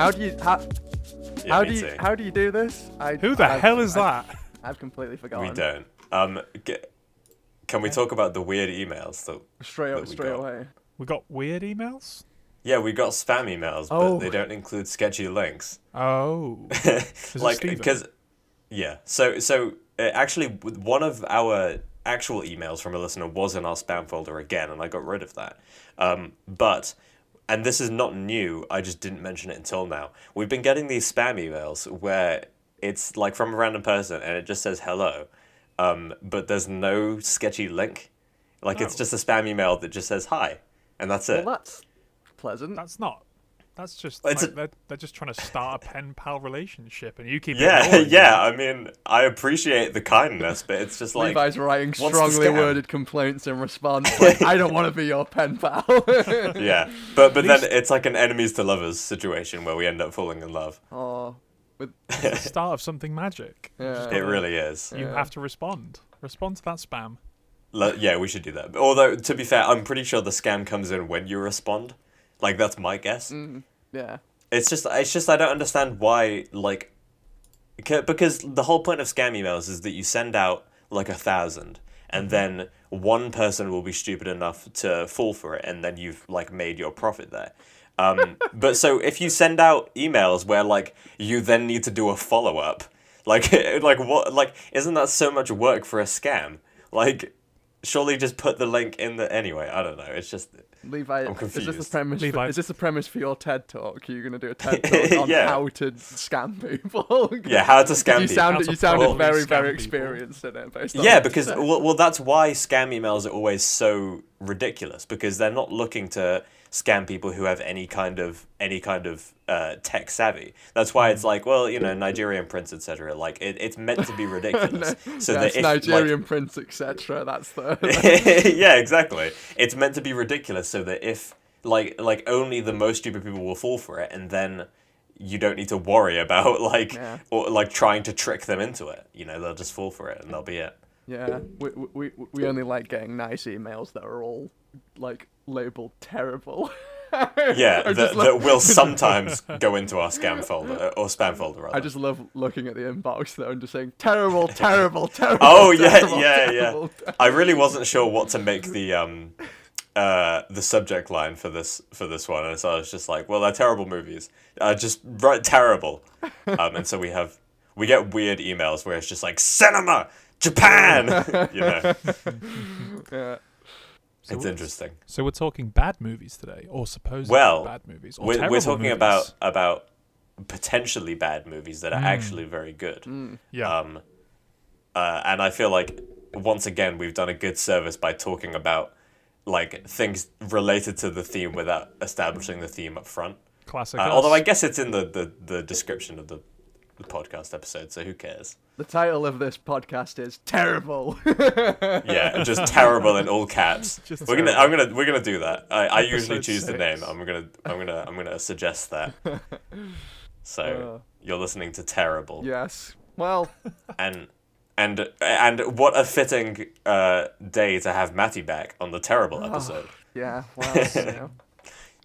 I'm scared. How do you how, Yeah, how do you too. how do you do this? I, Who the I've- hell is I've- that? I've completely forgotten. We don't. Um, get, can we talk about the weird emails? That, Straight that up, we straight got? away. We got weird emails. yeah, we got spam emails, but Oh. they don't include sketchy links. Oh, like because yeah so so uh, actually one of our actual emails from a listener was in our spam folder again and i got rid of that um, but and this is not new i just didn't mention it until now we've been getting these spam emails where it's like from a random person and it just says hello um, but there's no sketchy link like it's Oh. just a spam email that just says hi and that's it Well, that's pleasant. that's not. That's just It's like a- they're, they're just trying to start a pen pal relationship, and you keep yeah ignoring yeah them. i mean i appreciate the kindness but it's just like Levi's writing strongly worded complaints in response. Like, I don't want to be your pen pal. Yeah, but but then it's like an enemies to lovers situation where we end up falling in love. oh, with the start of something magic. yeah. It really is. You Yeah. have to respond. Respond to that spam. Le- yeah, we should do that. Although to be fair, I'm pretty sure the scam comes in when you respond. Like that's my guess. Mm, yeah. It's just it's just I don't understand why like ca- because the whole point of scam emails is that you send out like a thousand and then one person will be stupid enough to fall for it and then you've like made your profit there. Um, but so if you send out emails where like you then need to do a follow up, like like what like isn't that so much work for a scam? Like surely just put the link in the anyway, I don't know. It's just Levi, I'm is this the confused. premise? For, is this the premise for your TED talk? Are you going to do a TED talk on Yeah. how to scam people? yeah, how to scam you people. sounded you to sounded properly very scam very people. experienced in it. Based on Yeah, because well, well, that's why scam emails are always so ridiculous because they're not looking to scam people who have any kind of any kind of uh, tech savvy. That's why it's like, well, you know, Nigerian prince, etc. Like it, it's meant to be ridiculous. so yeah, that it's if, like- Nigerian prince, etc. That's the yeah, exactly. It's meant to be ridiculous so that if like like only the most stupid people will fall for it, and then you don't need to worry about like Yeah. or like trying to trick them into it. You know, they'll just fall for it, and they'll be it. yeah. We, we we only like getting nice emails that are all like labeled terrible. Yeah, that, that love- will sometimes go into our scam folder uh, or spam folder. Rather. I just love looking at the inbox though and just saying terrible, terrible, terrible. Oh, yeah, terrible, yeah, terrible, yeah. I really wasn't sure what to make the um uh the subject line for this for this one, and so I was just like, well, they're terrible movies. Uh, just write terrible. Um, and so we have we get weird emails where it's just like cinema Japan. you know, Yeah. So it's interesting. So we're talking bad movies today, or supposedly Well, bad movies, or We're, we're talking movies. about about potentially bad movies that are actually very good. yeah. Um, uh, and I feel like once again we've done a good service by talking about like things related to the theme without establishing the theme up front. Classic. Uh, although I guess it's in the, the, the description of the, the podcast episode, so who cares? The title of this podcast is terrible. Yeah, just terrible in all caps. Just we're gonna, I'm gonna, we're gonna do that. I, I usually Episode choose the name. I'm gonna, I'm gonna, I'm gonna suggest that. So Uh. you're listening to terrible. yes. Well, and and and what a fitting uh, day to have Matty back on the terrible episode. yeah. Well, you know,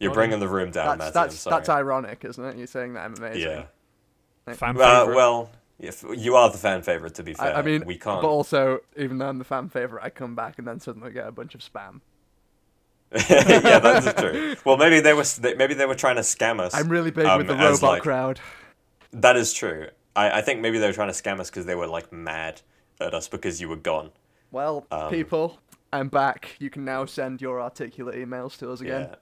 You're bringing the room down, that's Matty. I'm that's sorry. that's ironic, isn't it? You're saying that I'm amazing. yeah. fan Uh, favorite. well, if you are the fan favorite, to be fair. I mean, we can't. but also, even though I'm the fan favorite, I come back and then suddenly get a bunch of spam. yeah, that's true. Well, maybe they were maybe they were trying to scam us. I'm really big um, with the robot like- crowd. That is true. I, I think maybe they were trying to scam us because they were like mad at us because you were gone. Well, um, people, I'm back. You can now send your articulate emails to us again. Yeah.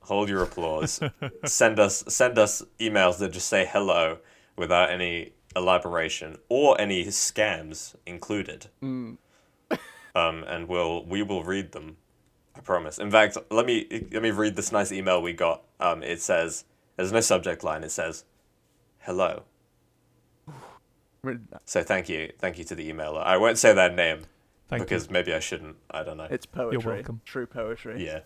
Hold your applause. send us send us emails that just say hello without any elaboration or any scams included. Mm. Um, and we'll we will read them. I promise. In fact, let me let me read this nice email we got. Um, it says there's no subject line. It says hello. So thank you, thank you to the emailer. I won't say their name Thank because maybe I shouldn't. I don't know. It's poetry. welcome. True poetry. yeah,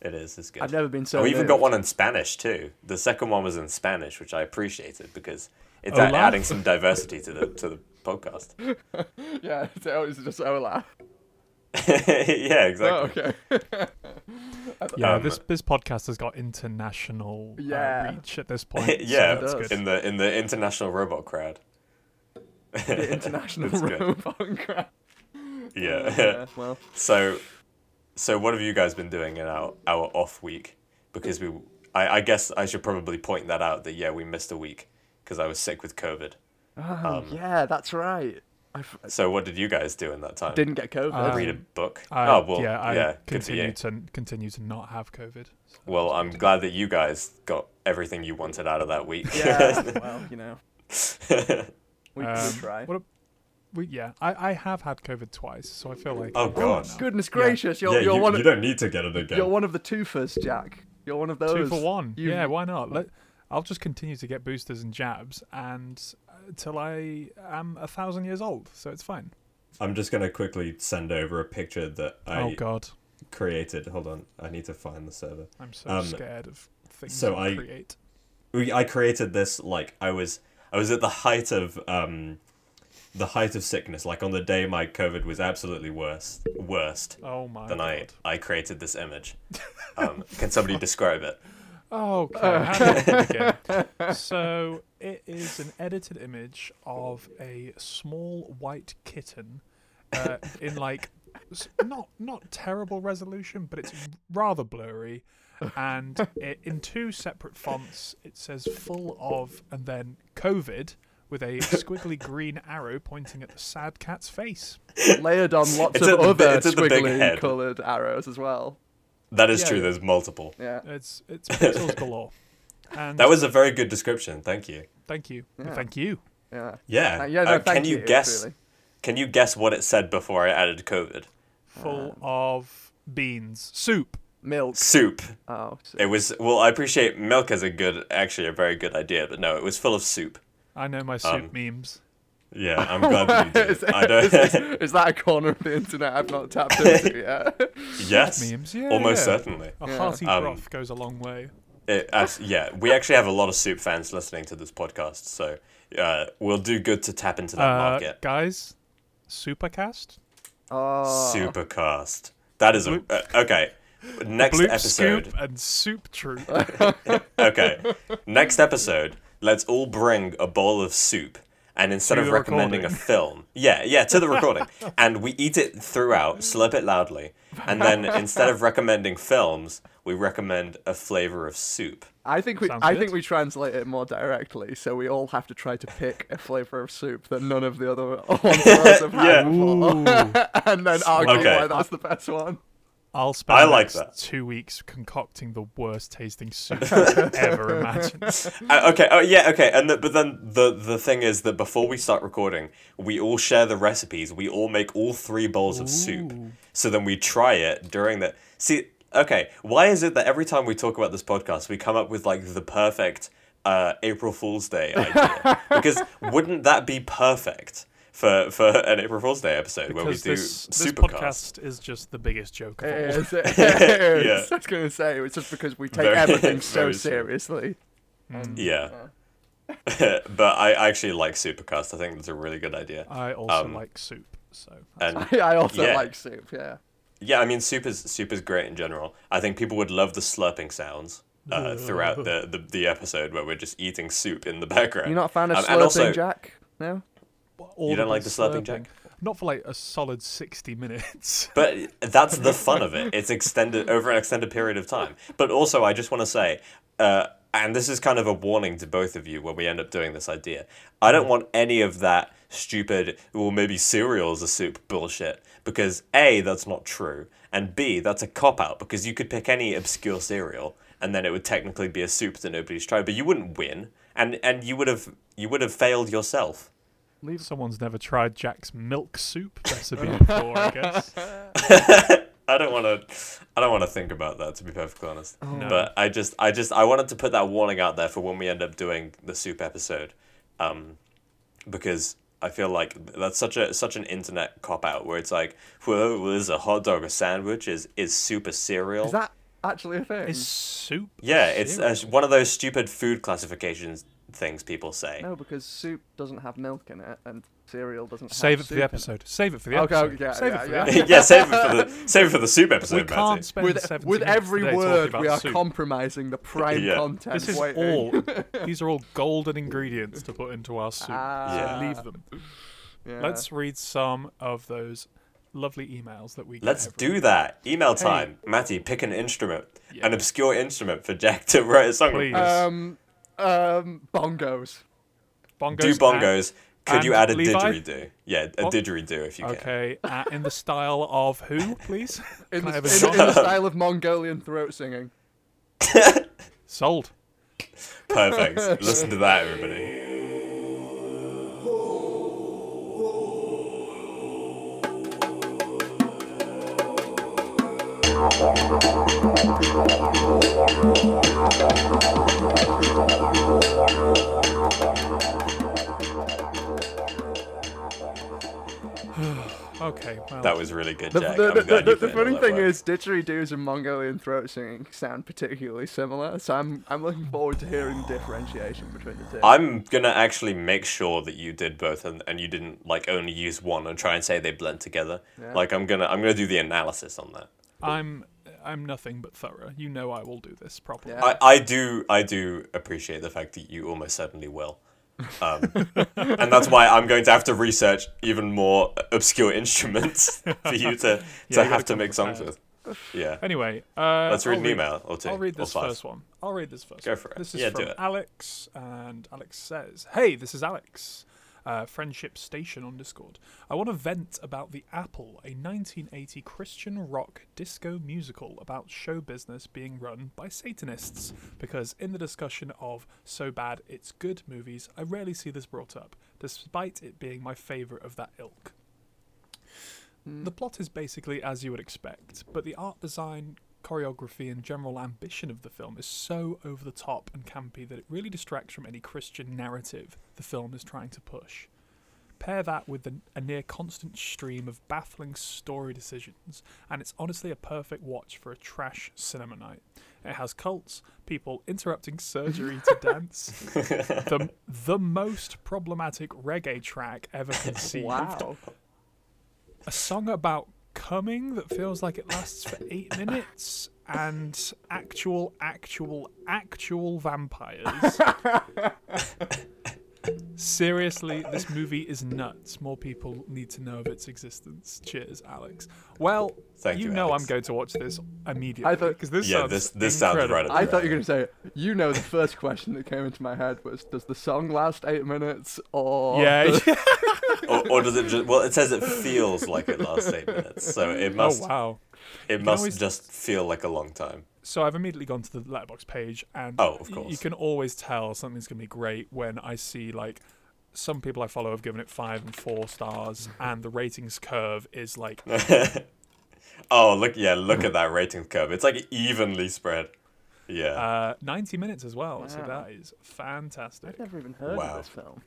it is. It's good. I've never been so. Oh, we even got one in Spanish too. The second one was in Spanish, which I appreciated because it's Hola. adding some diversity to the to the podcast. Yeah, it's, oh, it's just Olaf. yeah, exactly. Oh, okay. Yeah, Um, this this podcast has got international Yeah. uh, reach at this point. yeah, so that's good. in the in the international robot crowd. the international That's good. robot crowd. Yeah. yeah. Well, So, so what have you guys been doing in our our off week? Because we, I, I guess I should probably point that out that yeah we missed a week because I was sick with COVID. oh Um, yeah, that's right. I f- So what did you guys do in that time? didn't get COVID. Uh, Read a book. I, oh well, yeah, I yeah, continue to continue to not have COVID. so Well, I'm good. glad that you guys got everything you wanted out of that week. yeah. well, you know, we Um, could try. What a, we, yeah, I, I have had COVID twice, so I feel like Oh, God. fine now. Goodness gracious, you're yeah, you're you, one you of don't need to get it again. you're one of the twofers, Jack. You're one of those. Two for one. You- Yeah, why not? Let, I'll just continue to get boosters and jabs and uh, till I am a thousand years old, so it's fine. I'm just gonna quickly send over a picture that I oh God, created. Hold on, I need to find the server. I'm so Um, scared of things so I create. We, I created this like I was I was at the height of um, the height of sickness. Like on the day my COVID was absolutely worst, worst. Oh my Then God. I I created this image. Um, can somebody describe it? Okay, how do I begin? So it is an edited image of a small white kitten uh, in like not not terrible resolution, but it's rather blurry. And it, in two separate fonts, it says "full of" and then "COVID" with a squiggly green arrow pointing at the sad cat's face. layered on lots It's of at the bi- other the squiggly coloured arrows as well. That is Yeah, true. yeah. There's multiple. Yeah. It's it's pixels galore. And That was a very good description. Thank you. thank you, Yeah. thank you. Yeah. Yeah. Uh, yeah. No, Uh, can you, you. guess? Really. Can you guess what it said before I added COVID? Full of beans, soup. Milk. Soup. Oh. so- It was. Well, I appreciate milk as a good, actually a very good idea, but no, it was full of soup. I know my soup Um, memes. Yeah, I'm glad that you did. is, it. I don't. is, is that a corner of the internet I've not tapped into yet? yes. Memes, yeah, Almost yeah. certainly. A Yeah. hearty Um, broth goes a long way. It, as, yeah, we actually have a lot of soup fans listening to this podcast, so uh, we'll do good to tap into that Uh, market. guys, Supercast. Oh. Supercast. That is a Bloop. uh, okay. Next Bloop episode. Scoop and Soup Troop. Okay. Next episode, let's all bring a bowl of soup. And instead of the recommending a film, yeah, yeah, to the recording, and we eat it throughout, slurp it loudly, and then instead of recommending films, we recommend a flavor of soup. I think we Sounds I good. think we translate it more directly, so we all have to try to pick a flavour of soup that none of the other ones have had Yeah. before, and then argue Okay. why that's the best one. I'll spend I like next that. two weeks concocting the worst tasting soup I've ever imagined. Uh, okay. Oh, yeah. Okay. And the, but then the the thing is that before we start recording, we all share the recipes. We all make all three bowls of soup. Ooh. So then we try it during the. See. Okay. Why is it that every time we talk about this podcast, we come up with like the perfect uh, April Fool's Day idea? because wouldn't that be perfect for for an April Fool's Day episode where we Because do this, this supercast? podcast is just the biggest joke of all. is, it is. Yeah. I was going to say it's just because we take Very- everything so very true. seriously. Yeah. but I actually like Supercast. I think that's a really good idea. I also Um, like soup, so And I also Yeah. like soup. Yeah. Yeah, I mean, soup is soup is great in general. I think people would love the slurping sounds uh, throughout the, the the episode where we're just eating soup in the background. You're not a fan of Um, slurping, and also- Jack? No. Audible don't like the slurping, Jack? Not for like a solid sixty minutes. But that's the fun of it. It's extended over an extended period of time. But also, I just want to say, uh, and this is kind of a warning to both of you when we end up doing this idea. I don't want any of that stupid, well, maybe cereal cereal's a soup bullshit. Because A, that's not true. And B, that's a cop out because you could pick any obscure cereal and then it would technically be a soup that nobody's tried, but you wouldn't win. And and you would have you would have failed yourself. Someone's never tried Jack's milk soup recipe before, I guess. I don't want to. I don't want to think about that to be perfectly honest. No. But I just, I just, I wanted to put that warning out there for when we end up doing the soup episode, um, because I feel like that's such a such an internet cop out where it's like, well, is a hot dog a sandwich? Is is soup a cereal? Is that actually a thing? Is soup? yeah, it's uh, one of those stupid food classifications things people say. No, because soup doesn't have milk in it, and cereal doesn't have Save it for the episode. Save it for the Okay, episode. okay, yeah, Save yeah, it for yeah. the episode. yeah, save it for the save it for the soup episode, We can't spend with 70 with every word we are soup. compromising the prime Yeah. content. This is waiting. all. These are all golden ingredients to put into our soup. Ah. So leave them. Yeah. Let's read some of those lovely emails that we get. Let's every do week. that. Email time. Matty, pick an instrument, Yeah. an obscure instrument for Jack to write a song. Please. with. um um bongos. Bongos. Do and- bongos. Could you add a Levi? didgeridoo? Yeah, a What? didgeridoo if you can. Okay, uh, in the style of who, please? In the, in, in the style of Mongolian throat singing. Sold. Perfect. Listen to that, everybody. Okay, well, That was really good, The, Jack. the, I'm the, the, the funny thing work. is, didgeridoos and Mongolian throat singing sound particularly similar, so I'm I'm looking forward to hearing the differentiation between the 2 I'm gonna actually make sure that you did both and, and you didn't like only use one and try and say they blend together. Yeah. Like I'm gonna I'm gonna do the analysis on that. I'm I'm nothing but thorough. You know I will do this properly. Yeah. I, I do I do appreciate the fact that you almost certainly will. Um, and that's why I'm going to have to research even more obscure instruments for you to, Yeah, to you have to make songs with. Yeah. Anyway, uh, Let's read I'll an email or two. I'll read this first one. I'll read this first. Go for it. This is Yeah, from do it. Alex, and Alex says, "Hey, this is Alex, uh, Friendship Station on Discord. I want to vent about the Apple, a 1980 Christian rock disco musical about show business being run by Satanists. Because in the discussion of so bad it's good movies, I rarely see this brought up, despite it being my favourite of that ilk." The plot is basically as you would expect, but the art design, choreography, and general ambition of the film is so over the top and campy that it really distracts from any Christian narrative the film is trying to push. Pair that with the, a near constant stream of baffling story decisions, and it's honestly a perfect watch for a trash cinema night. It has cults, people interrupting surgery to dance, the, the most problematic reggae track ever conceived Wow. a song about coming that feels like it lasts for eight minutes and actual actual actual vampires seriously this movie is nuts more people need to know of its existence cheers alex well Thank you you, know Alex. i'm going to watch this immediately I thought- because this Yeah, sounds this- this sounds right I thought you were gonna say, you know, the first question that came into my head was, does the song last eight minutes or? yeah does- or, or does it just well it says it feels like it lasts eight minutes. So it must. oh must wow it must always- just feel like a long time. So I've immediately gone to the Letterboxd page, and Oh, of y- you can always tell something's gonna be great when I see like some people I follow have given it five and four stars, and the ratings curve is like oh look yeah, look at that ratings curve. It's like evenly spread. Yeah. uh, 90 minutes as well. So that is fantastic. I've never even heard Wow. of this film.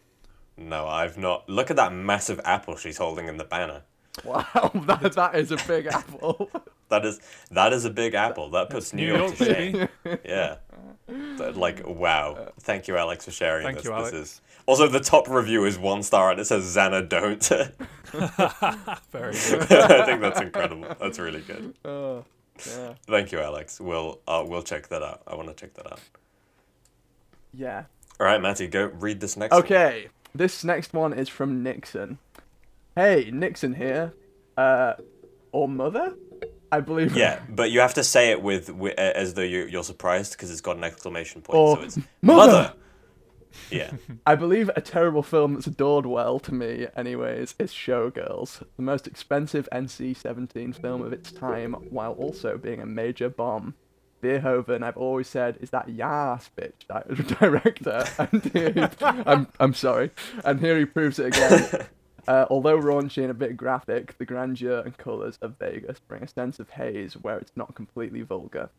no, I've not. Look at that massive apple she's holding in the banner. Wow, that, that is a big apple. That is that is a big apple. That puts New, New York, York, to shame. Yeah. That- like wow. Thank you, Alex, for sharing Thank this. you, this Alex. is also the top review is one star and it says Xana don't. Very good. I think that's incredible. That's really good. Oh, yeah. Thank you, Alex. We'll uh, we'll check that out. I want to check that out. Yeah. All right, Matty, go read this next. one. Okay, this next one is from Nixon. Hey, Nixon here. Uh, or mother? I believe. Yeah, but you have to say it with, wi uh, as though you're, you're surprised because it's got an exclamation point. Or so it's mother. Yeah. I believe a terrible film that's adored well to me, anyways, is Showgirls, the most expensive NC-17 film of its time, while also being a major bomb. Verhoeven, I've always said, is that Yas bitch di- director, and here he, I'm I'm sorry, and here he proves it again. Uh, although raunchy and a bit graphic, the grandeur and colours of Vegas bring a sense of haze where it's not completely vulgar.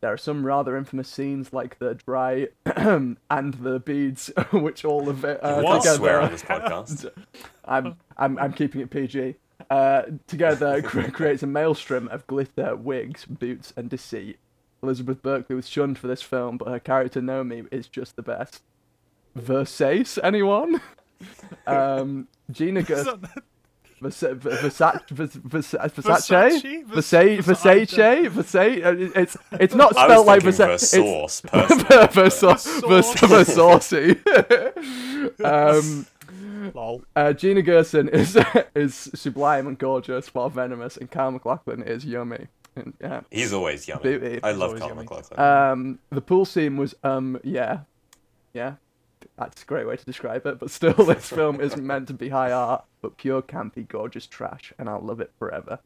There are some rather infamous scenes like the dry and the beads, which all of it uh, You What? can't together. swear on this podcast. I'm I'm I'm keeping it PG. Uh, together cre- creates a maelstrom of glitter, wigs, boots, and deceit. Elizabeth Berkley was shunned for this film, but her character Nomi is just the best. Versace, anyone? Um, Gina Is Gershon. that- Versace, Versace, Versace, Versace? Versace, Versace, Versace. uh, It's it's not I spelled like was thinking Versace. Versace, personally. Versace, Versace. Um, Lol. uh, Gina Gershon is is sublime and gorgeous, while venomous, and Kyle MacLachlan is yummy. And, yeah. He's always yummy. Beauty. I love always Carl yummy. MacLachlan. Um, the pool scene was um, yeah, yeah. That's a great way to describe it. But still, this film isn't meant to be high art, but pure campy, gorgeous trash, and I'll love it forever.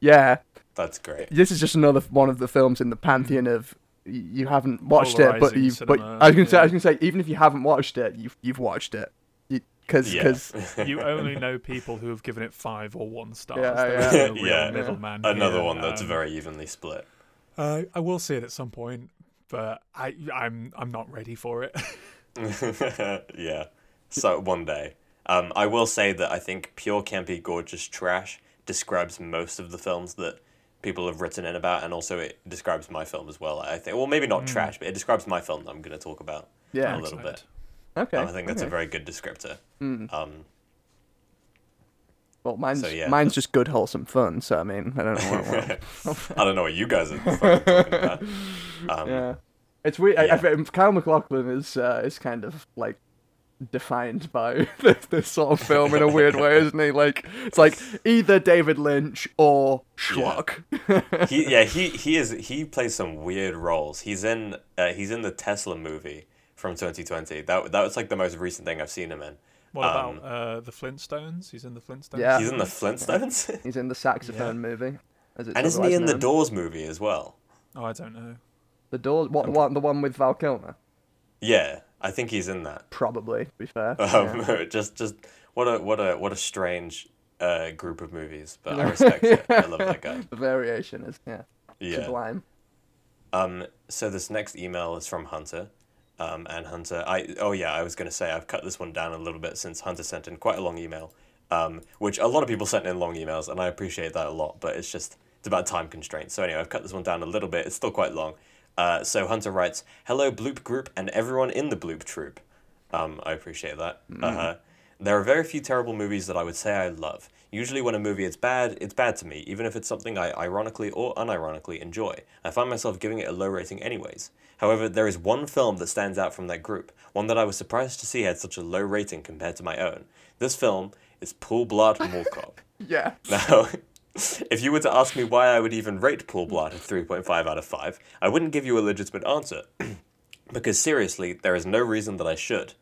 Yeah, That's great. this is just another one of the films in the pantheon of you haven't watched it, but Polarizing you. But cinema, I was gonna say, I was yeah. gonna say, even if you haven't watched it, you've you've watched it, because Yeah. because You only know people who have given it five or one stars. Yeah, There's yeah. no Yeah. middleman. Another here. one that's Um, very evenly split. Uh, I will see it at some point, but I I'm I'm not ready for it. yeah. So one day. Um, I will say that I think pure campy gorgeous trash describes most of the films that people have written in about, and also it describes my film as well. I think. Well, maybe not trash, but it describes my film that I'm going to talk about yeah, a little bit. Okay. Um, I think that's a very good descriptor. Mm. Um, Well, mine's So, yeah. mine's just good, wholesome fun. So I mean, I don't know what. what I don't know what you guys are talking about. Um, yeah, it's weird. I, I, Kyle MacLachlan is uh, is kind of like defined by this, this sort of film in a weird way, isn't he? Like it's like either David Lynch or schlock. he yeah he he is he plays some weird roles. He's in uh, he's in the Tesla movie from 2020. That that was like the most recent thing I've seen him in. What Um, about uh, the Flintstones? He's in the Flintstones. Yeah. He's in the Flintstones, He's in the saxophone movie. As it's and isn't he otherwise in the known. Doors movie as well? Oh, I don't know. The Doors? What one? The one with Val Kilmer? Yeah, I think he's in that. Probably. To be fair. Um, Yeah. just just what a what a what a strange uh, group of movies, but I respect it. I love that guy. The variation is yeah, Yeah. sublime. Um, so this next email is from Hunter. Um, and Hunter, I oh yeah, I was gonna say I've cut this one down a little bit since Hunter sent in quite a long email, um, which a lot of people sent in long emails, and I appreciate that a lot. But it's just it's about time constraints. So anyway, I've cut this one down a little bit. It's still quite long. Uh, so Hunter writes, "Hello Bloop Group and everyone in the Bloop Troop." Um, I appreciate that. Uh-huh. there are very few terrible movies that I would say I love. Usually, when a movie is bad, it's bad to me, even if it's something I ironically or unironically enjoy. I find myself giving it a low rating, anyways. However, there is one film that stands out from that group, one that I was surprised to see had such a low rating compared to my own. This film is Paul Blart Mall Cop. Yeah. Now, if you were to ask me why I would even rate Paul Blart a 3.5 out of 5, I wouldn't give you a legitimate answer. because seriously, there is no reason that I should.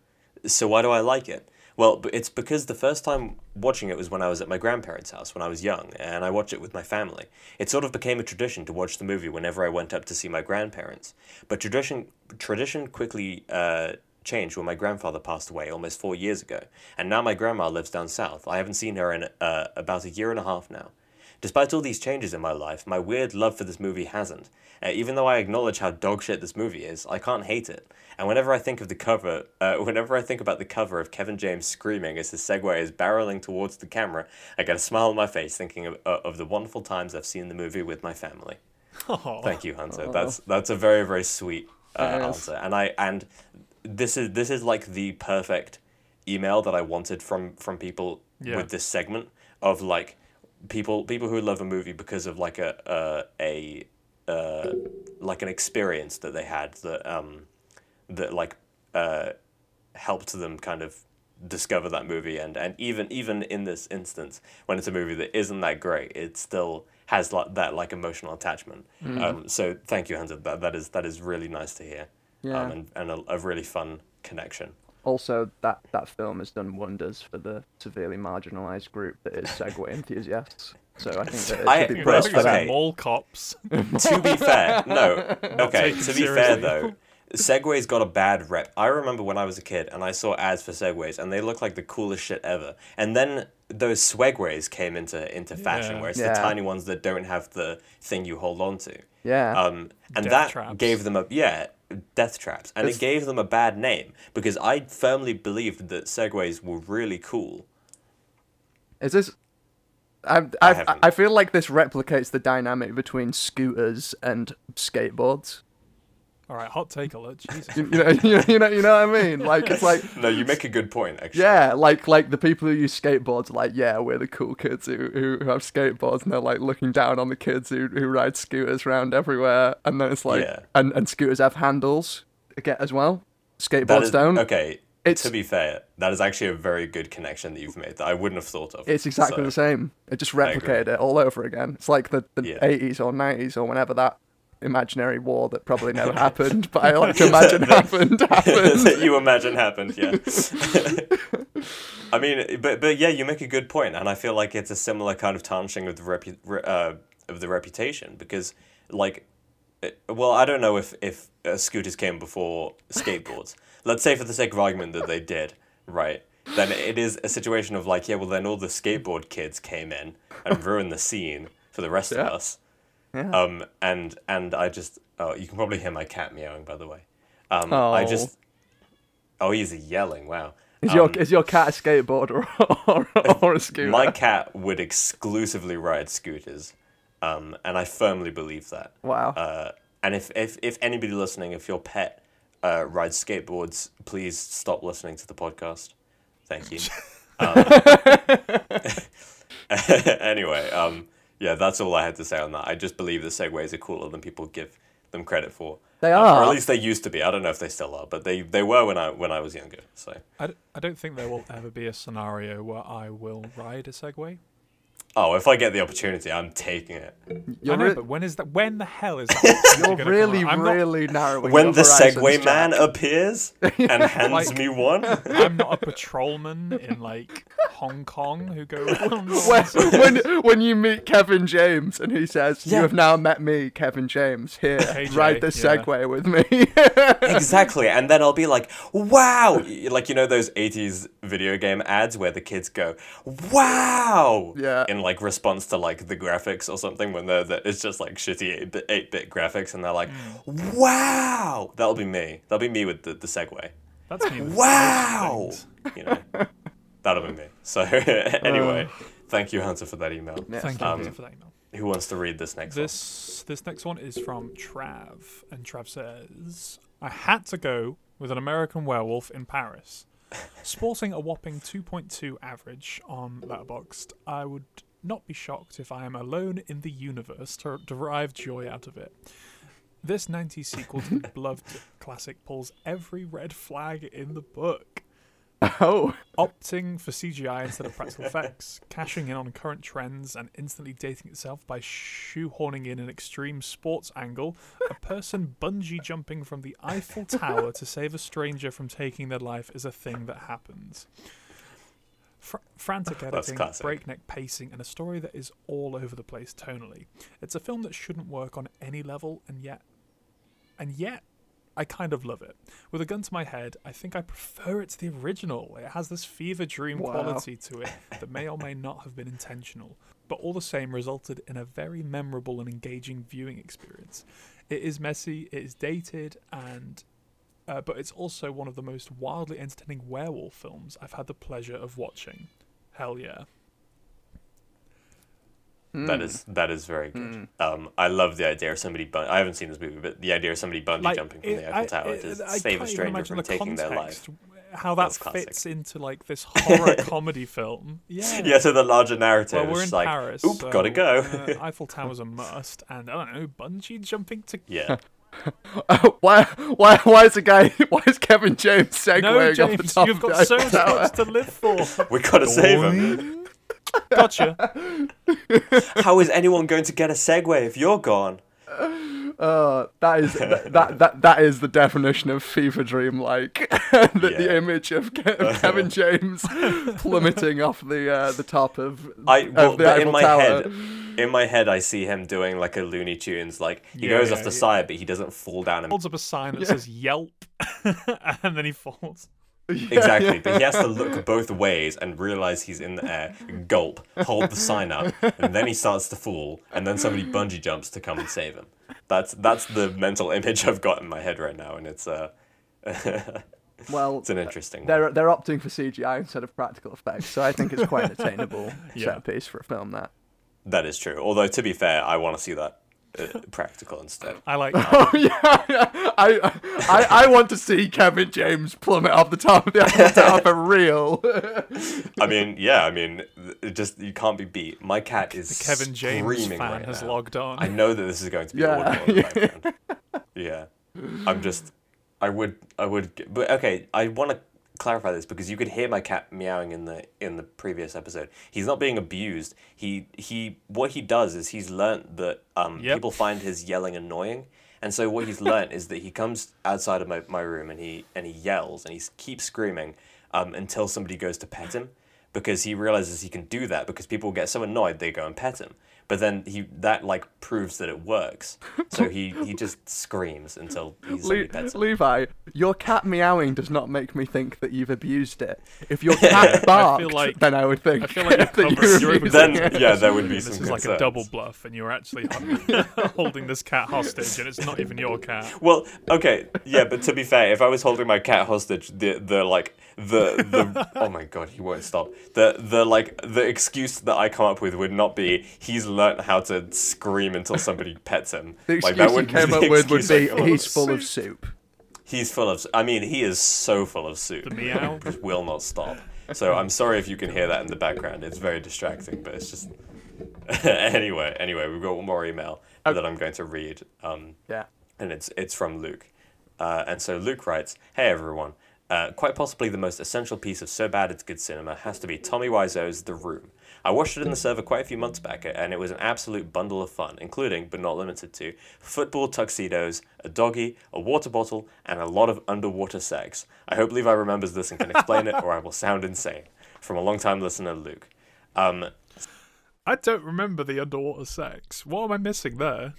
So why do I like it? Well, it's because the first time watching it was when I was at my grandparents' house when I was young, and I watched it with my family. It sort of became a tradition to watch the movie whenever I went up to see my grandparents. But tradition tradition quickly uh, changed when my grandfather passed away almost four years ago, and now my grandma lives down south. I haven't seen her in uh, about a year and a half now. Despite all these changes in my life, my weird love for this movie hasn't. Uh, even though I acknowledge how dogshit this movie is, I can't hate it. And whenever I think of the cover, uh, whenever I think about the cover of Kevin James screaming as his Segway is barreling towards the camera, I get a smile on my face thinking of, uh, of the wonderful times I've seen the movie with my family. Oh, Thank you, Hunter. That's that's a very very sweet uh, answer, and I and this is this is like the perfect email that I wanted from from people Yeah. with this segment of like people people who love a movie because of like a a, a uh, like an experience that they had that um that like uh helped them kind of discover that movie. And and even even in this instance when it's a movie that isn't that great it still has like that like emotional attachment. Um so thank you Hunter. That that is that is really nice to hear. Yeah. um and, and a, a really fun connection Also, that that film has done wonders for the severely marginalised group that is Segway enthusiasts. So I think that it I- should be you praised know, for okay. that. mall cops. to be fair, no. Okay, to be fair though, Segway's got a bad rep. I remember when I was a kid and I saw ads for Segways and they looked like the coolest shit ever. And then those Swegways came into into fashion, Yeah. where it's Yeah. the tiny ones that don't have the thing you hold on to. Yeah. Um, and Death that traps. gave them a yeah, death traps, and It's- it gave them a bad name because I firmly believed that Segways were really cool. Is this? I, I I. I feel like this replicates the dynamic between scooters and skateboards. All right, hot take alert. Jesus. You, you know, you know, you know, what I mean? Like it's like No, you make a good point. Actually. yeah, like like the people who use skateboards are like yeah, we're the cool kids who, who who have skateboards and they're like looking down on the kids who who ride scooters around everywhere, and then it's like Yeah. and and scooters have handles again as well. Skateboards That is, don't. Okay. It's- to be fair, that is actually a very good connection that you've made that I wouldn't have thought of. It's exactly So, the same. It just replicated it all over again. It's like the, the Yeah. 80s or 90s or whenever that imaginary war that probably never happened, but I like to imagine happened, happened. that you imagine happened, yeah. I mean, but but yeah, you make a good point, and I feel like it's a similar kind of tarnishing of the repu- re- uh, of the reputation because, like, it- well, I don't know if if uh, scooters came before skateboards. Let's say, for the sake of argument, that they did, right? Then it is a situation of like, yeah, well, then all the skateboard kids came in and ruined the scene for the rest Yeah. of us. Yeah. Um, and and I just oh, you can probably hear my cat meowing, by the way. Um, I Oh. just oh, he's yelling. Wow. Is your Um, is your cat a skateboarder or, or, or a scooter? my cat would exclusively ride scooters, um, and I firmly believe that. Wow. Uh, and if, if if anybody listening, if your pet uh, rides skateboards, please stop listening to the podcast. Thank you. Um, anyway, um, yeah, that's all I had to say on that. I just believe the segways are cooler than people give them credit for. They Um, or at least they used to be. I don't know if they still are, but they, they were when I when I was younger. So I, d- I don't think there will ever be a scenario where I will ride a Segway. Oh, if I get the opportunity, I'm taking it. You're, I know, re- but when is that? When the hell is that? you're gonna come really, not- really narrowing when the horizons, Segway man appears and hands Like- me one, I'm not a patrolman in like Hong Kong who goes. when, when, when you meet Kevin James and he says, Yeah. "You have now met me, Kevin James. Here, Hey, Jay, ride this yeah. Segway with me." exactly, and then I'll be like, "Wow!" Like you know those '80s video game ads where the kids go, "Wow!" Yeah. in like response to like the graphics or something when they're, that it's just like shitty eight bit graphics, and they're like, Mm. "Wow!" That'll be me. That'll be me with the the Segway. That's me. Wow! You know, that'll be me. So anyway, thank you, Hunter, for that email. Yeah. Thank you Um, for that email. Who wants to read this next one? This this next one is from Trav, and Trav says, "I had to go with an American werewolf in Paris, sporting a whopping 2.2 average on Letterboxd. I would not be shocked if I am alone in the universe to derive joy out of it." This 90s sequel to the beloved classic pulls every red flag in the book oh, opting for CGI instead of practical effects, cashing in on current trends, and instantly dating itself by shoehorning in an extreme sports angle. A person bungee jumping from the Eiffel Tower to save a stranger from taking their life is a thing that happens. Fr- frantic editing, breakneck pacing, and a story that is all over the place tonally. It's a film that shouldn't work on any level, and yet, and yet, I kind of love it. With a gun to my head, I think I prefer it to the original. It has this fever dream Wow. quality to it that may or may not have been intentional, but all the same resulted in a very memorable and engaging viewing experience. It is messy, it is dated, and uh, but it's also one of the most wildly entertaining werewolf films I've had the pleasure of watching. Hell yeah. That Mm. is that is very good. Um, I love the idea of somebody. Bun- I haven't seen this movie, but the idea of somebody bungee jumping from it- the Eiffel I- Tower it- to I save a stranger from the taking their life. How that That's classic. fits into like this horror comedy film. Yeah. Yeah, so the larger narrative Well, we're in like, Paris. oop, so, gotta go. uh, Eiffel Tower's a must, and I don't know, bungee jumping to. yeah, why, why, why is the guy? Why is Kevin James segwaying No, off the James, top you've got so much to live for. We've gotta save him. Gotcha. How is anyone going to get a Segway if you're gone? Uh, that is that, that that that is the definition of fever dream. Like the, the image of, Ke- Kevin James plummeting off the uh, the top of, I of well, the but in my Tower. head, in my head, I see him doing like a Looney Tunes. Like he Yeah, goes yeah, off the yeah. side, but he doesn't fall down. And... Holds up a sign that Yeah. says Yelp, and then he falls. Exactly, but he has to look both ways and realize he's in the air. Gulp, hold the sign up, and then he starts to fall, and then somebody bungee jumps to come and save him. That's that's the mental image I've got in my head right now, and it's uh, Well, it's an interesting. they're they're opting for CGI instead of practical effects, so I think it's quite an attainable Yeah. set piece for a film. That That is true. Although to be fair, I want to see that uh, practical instead. I like that. Oh yeah, yeah. I, I I want to see Kevin James plummet off the top of the Eiffel Tower for real. I mean, yeah, I mean, it just you can't be beat. My cat is The Kevin James screaming fan right has now. logged on. I know that this is going to be Yeah. audible in the yeah, I'm just, I would, I would, but okay, I want to clarify this because you could hear my cat meowing in the in the previous episode. He's not being abused. He he, what he does is he's learnt that um Yep. people find his yelling annoying. And so what he's learnt is that he comes outside of my, my room and he and he yells and he keeps screaming um, until somebody goes to pet him because he realizes he can do that because people get so annoyed they go and pet him. But then he that like proves that it works. So he, he just screams until he's somebody Le- pets him. Levi, your cat meowing does not make me think that you've abused it. If your cat barked, like- then I would think I feel like you're that you're you're- abusing Then it. yeah, there would be this some is like a double bluff, and you're actually holding this cat hostage, and it's not even your cat. Well, okay, yeah, but to be fair, if I was holding my cat hostage, the the like the the oh my god, he won't stop. The the like the excuse that I come up with would not be he's learnt how to scream until somebody pets him. The like that would came up with would be he's full of soup. He's full of. I mean, he is so full of soup. The meow. Just will not stop. So I'm sorry if you can hear that in the background. It's very distracting, but it's just. anyway, anyway, we've got one more email that I'm going to read. Um, Yeah. and it's it's from Luke. Uh, and so Luke writes, "Hey everyone, uh, quite possibly the most essential piece of so bad it's good cinema has to be Tommy Wiseau's The Room. I watched it in the server quite a few months back, and it was an absolute bundle of fun, including but not limited to football tuxedos, a doggy, a water bottle, and a lot of underwater sex. I hope Levi remembers this and can explain it, or I will sound insane." From a long-time listener, Luke. Um, I don't remember the underwater sex. What am I missing there?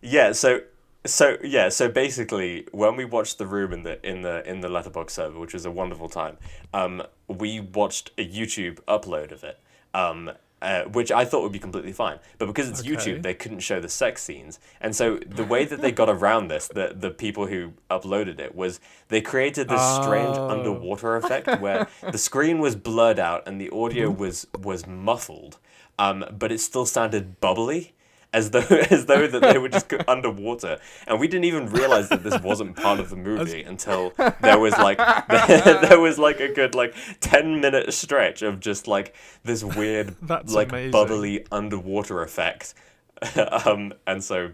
Yeah, so so yeah, so basically when we watched the room in the in the in the Letterboxd server, which was a wonderful time, um, we watched a YouTube upload of it. Um uh, which I thought would be completely fine, but because it's Okay. YouTube, they couldn't show the sex scenes, and so the way that they got around this, the the people who uploaded it, was they created this strange Oh. underwater effect where the screen was blurred out and the audio was was muffled, um, but it still sounded bubbly as though as though that they were just underwater, and we didn't even realize that this wasn't part of the movie until there was like there was like a good like ten minute stretch of just like this weird like amazing. bubbly underwater effect, um, and so.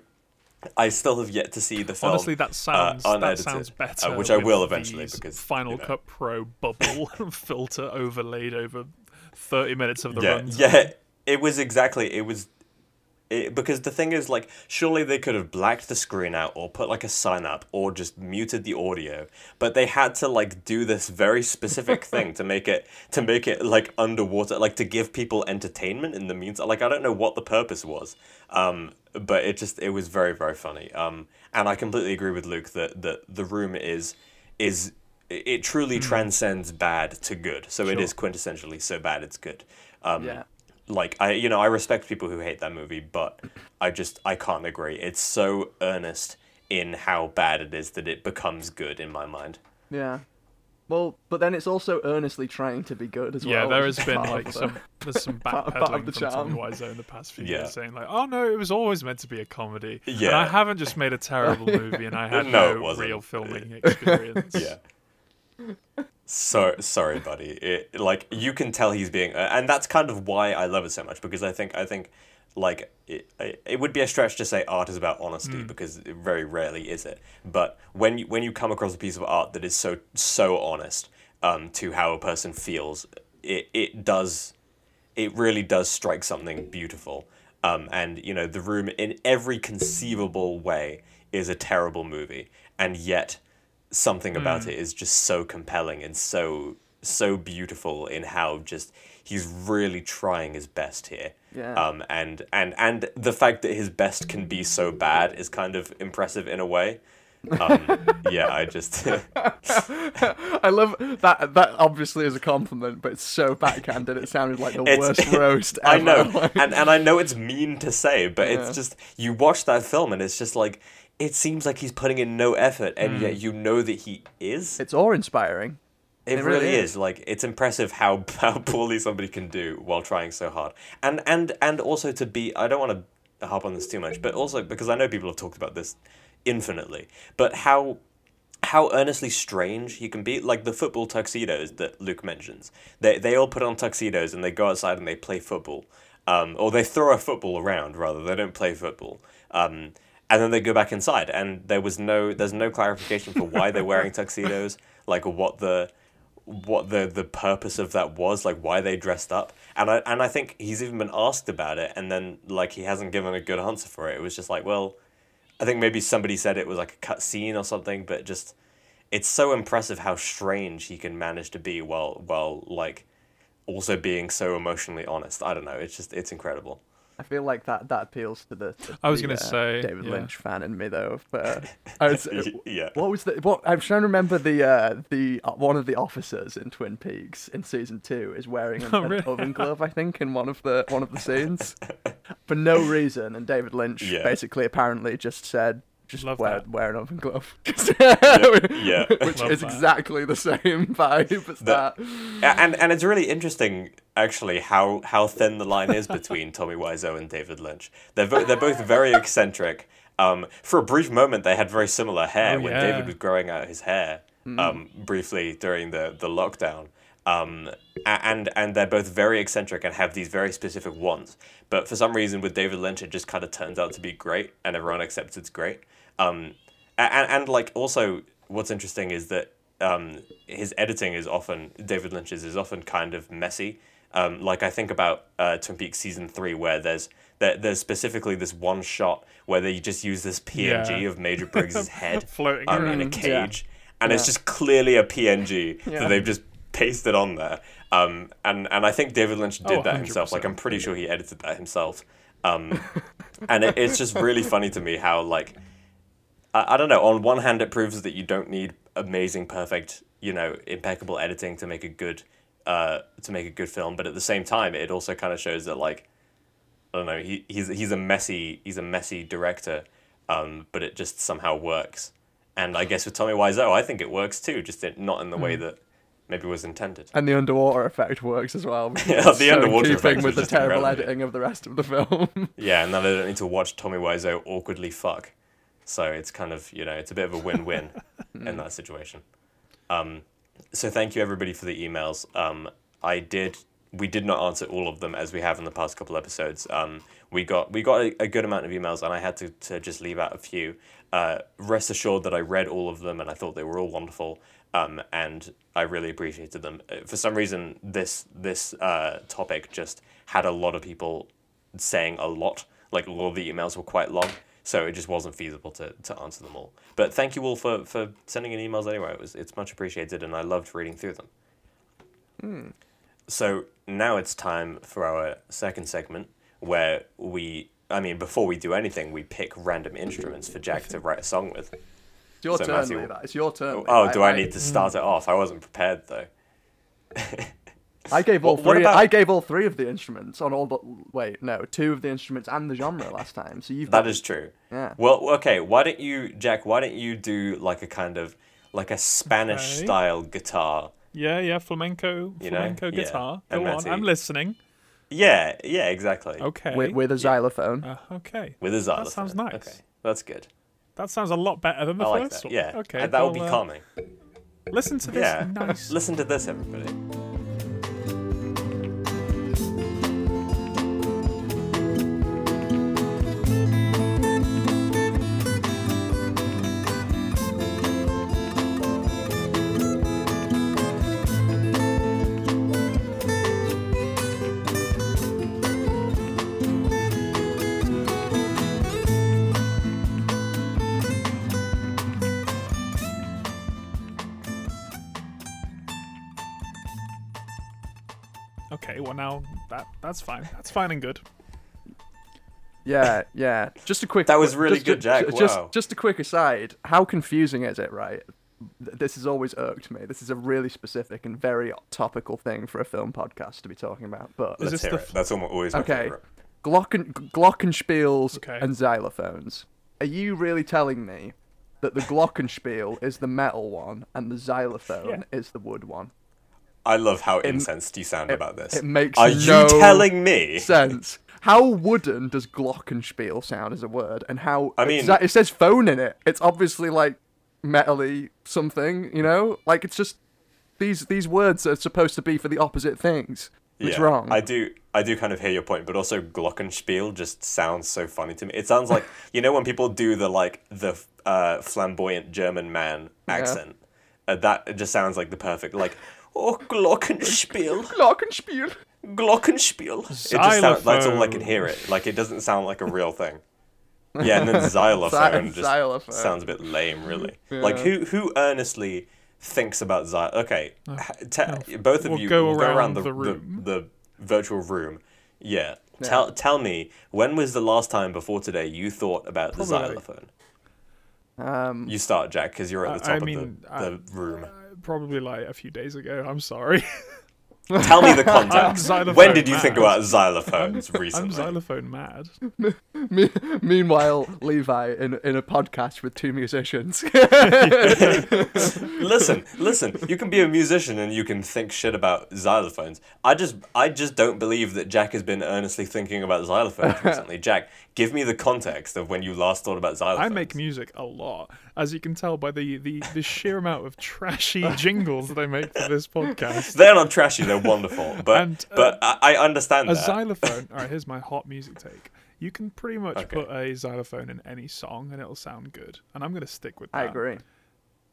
I still have yet to see the film. Honestly, that sounds uh, that sounds uh, better. which I will eventually because, Final you know. Cut Pro bubble filter overlaid over thirty minutes of the yeah, runtime. yeah. It was exactly. It was. It, because the thing is, like, surely they could have blacked the screen out or put like a sign up or just muted the audio, but they had to like do this very specific thing to make it to make it like underwater, like to give people entertainment in the meantime. Like, I don't know what the purpose was, um, but it just it was very very funny. Um, and I completely agree with Luke that that the room is is it truly transcends bad to good. So it Sure. is quintessentially so bad it's good. Um, Yeah. Like I you know I respect people who hate that movie, but I just I can't agree. It's so earnest in how bad it is that it becomes good in my mind. Yeah. Well, but then it's also earnestly trying to be good as Yeah, well. Yeah, there has been like the- some there's some part- part of backpedaling the from Tommy charm. Wiseau in the past few Yeah. years, saying like, "Oh no, it was always meant to be a comedy." And Yeah. I haven't just made a terrible movie, and I had No, no, real filming experience. Yeah. So sorry, buddy. It like you can tell he's being, uh, and that's kind of why I love it so much because I think I think like it, it would be a stretch to say art is about honesty because it very rarely is it. But when you when you come across a piece of art that is so so honest um, to how a person feels, it it does it really does strike something beautiful. Um, and you know, the room in every conceivable way is a terrible movie, and yet something about it is just so compelling and so so beautiful in how just he's really trying his best here. Yeah. Um, and and and the fact that his best can be so bad is kind of impressive in a way. Um, yeah, I just I love that. That obviously is a compliment, but it's so backhanded. It sounded like the It's- worst roast I know, and and I know it's mean to say, but Yeah. it's just you watch that film and it's just like it seems like he's putting in no effort, and yet you know that he is. it's awe-inspiring. It, it really, really is. is. Like it's impressive how how poorly somebody can do while trying so hard, and and and also to be. I don't want to harp on this too much, but also because I know people have talked about this infinitely, but how how earnestly strange he can be. Like the football tuxedos that Luke mentions. They they all put on tuxedos and they go outside and they play football. Um, or they throw a football around rather. They don't play football. Um, and then they go back inside and there was no there's no clarification for why they're wearing tuxedos, like what the what the the purpose of that was, like why they dressed up. And I and I think he's even been asked about it and then like he hasn't given a good answer for it. It was just like, well, I think maybe somebody said it was like a cut scene or something, but just it's so impressive how strange he can manage to be while while like also being so emotionally honest. I don't know. It's just it's incredible. I feel like that that appeals to the. to I was gonna uh, say, David yeah. Lynch fan in me though. But uh, I was, yeah. what was the what? I'm trying to remember the uh, the uh, one of the officers in Twin Peaks in season two is wearing an, Oh, an oven glove. I think in one of the one of the scenes for no reason, and David Lynch Yeah. basically apparently just said. Just Love wear, that. wear an oven glove. yeah. Which Love is that. exactly the same vibe as The- that. And and it's really interesting actually how how thin the line is between Tommy Wiseau and David Lynch. They're vo- they're both very eccentric. Um, for a brief moment, they had very similar hair Oh, when yeah. David was growing out his hair. Um, briefly during the the lockdown. Um, and and they're both very eccentric and have these very specific wants. But for some reason, with David Lynch, it just kind of turns out to be great, and everyone accepts it's great. Um, and, and like also, what's interesting is that um, his editing is often David Lynch's is often kind of messy. Um, like I think about uh, Twin Peaks season three, where there's there, there's specifically this one shot where they just use this PNG Yeah. of Major Briggs's head Floating um, in a around, yeah. cage, and it's just clearly a PNG Yeah. that they've just pasted on there. Um, and and I think David Lynch did Oh, that himself. Like I'm pretty sure he edited that himself. Um, and it, it's just really funny to me how like I, I don't know. On one hand, it proves that you don't need amazing, perfect, you know, impeccable editing to make a good uh, to make a good film. But at the same time, it also kind of shows that like I don't know. He he's he's a messy he's a messy director, um, but it just somehow works. And I guess with Tommy Wiseau, I think it works too, just in, not in the way that maybe was intended. And the underwater effect works as well. Yeah, the so underwater effect with the terrible irrelevant. editing of the rest of the film. Yeah, and then I don't need to watch Tommy Wiseau awkwardly fuck. So it's kind of, you know, it's a bit of a win win in that situation. Um, so thank you everybody for the emails. Um, I did, we did not answer all of them as we have in the past couple episodes. Um, we got we got a, a good amount of emails and I had to, to just leave out a few. Uh, rest assured that I read all of them and I thought they were all wonderful. Um, and I really appreciated them. Uh, For some reason, this this uh, topic just had a lot of people saying a lot. Like a lot of the emails were quite long, so it just wasn't feasible to, to answer them all. But thank you all for, for sending in emails anyway. It was it's much appreciated, and I loved reading through them. So now it's time for our second segment, where we, I mean, before we do anything, we pick random instruments for Jack to write a song with. It's your So, turn, Matthew-. It's your turn. Oh, do I need to start it off? I wasn't prepared though. I gave all What- what three. about- I gave all three of the instruments on all the. Wait, no, two of the instruments and the genre last time. So you've. That got- is true. Yeah. Well, okay. Why don't you, Jack? Why don't you do like a kind of like a Spanish Okay. style guitar? Yeah, yeah, flamenco, You know? flamenco Yeah. guitar. And Go on, Matty. I'm listening. Yeah, yeah, exactly. Okay. With, with a xylophone. Uh, okay. With a xylophone. That sounds nice. Okay, that's good. That sounds a lot better than the I like first that. one. Yeah. Okay. And that would be well, uh, calming. Listen to this Yeah. nice. Listen to this, everybody. Well now that that's fine. That's fine and good. Yeah, yeah. Just a quick. That was really just- good, Jack. Just, Wow. just a quick aside. How confusing is it, right? This has always irked me. This is a really specific and very topical thing for a film podcast to be talking about. But Is Let's this hear the it. That's almo- always my Okay. favorite. Glocken, glockenspiels Okay. and xylophones. Are you really telling me that the glockenspiel is the metal one and the xylophone Yeah. is the wood one? I love how incensed you sound it- about this. it makes Are no you telling me? Sense. how wooden does glockenspiel sound as a word, and how I mean- it says phone in it. It's obviously like metally something, you know. Like it's just these these words are supposed to be for the opposite things. It's yeah, wrong. I do I do kind of hear your point, but also glockenspiel just sounds so funny to me. It sounds like you know when people do the like the uh, flamboyant German man accent. Uh, that just sounds like the perfect like oh glockenspiel Glockenspiel. glockenspiel. It just sounds that's all I can hear it. Like it doesn't sound like a real thing. Yeah, and then xylophone just Xylophone. sounds a bit lame, really. Like who who earnestly thinks about xylophone? Okay, h- te- both of we'll you go will go around around the, the the, room. the virtual room. Yeah. Tell tell me when was the last time before today you thought about the xylophone? Um, You start, Jack, because you're at the top I mean, of the, I- the room. Probably like a few days ago. I'm sorry. Tell me the context. xylophone when did you think about xylophones recently? I'm recently? xylophone mad. me- meanwhile, Levi in in a podcast with two musicians. listen, listen. You can be a musician and you can think shit about xylophones. I just, I just don't believe that Jack has been earnestly thinking about xylophones recently. Jack, give me the context of when you last thought about xylophones. I make music a lot, as you can tell by the, the, the sheer amount of trashy jingles that I make for this podcast. They're not trashy. They're wonderful. But, And, uh, but I, I understand A that. xylophone. All right, here's my hot music take. You can pretty much Okay. put a xylophone in any song and it'll sound good, and I'm gonna stick with that. I agree.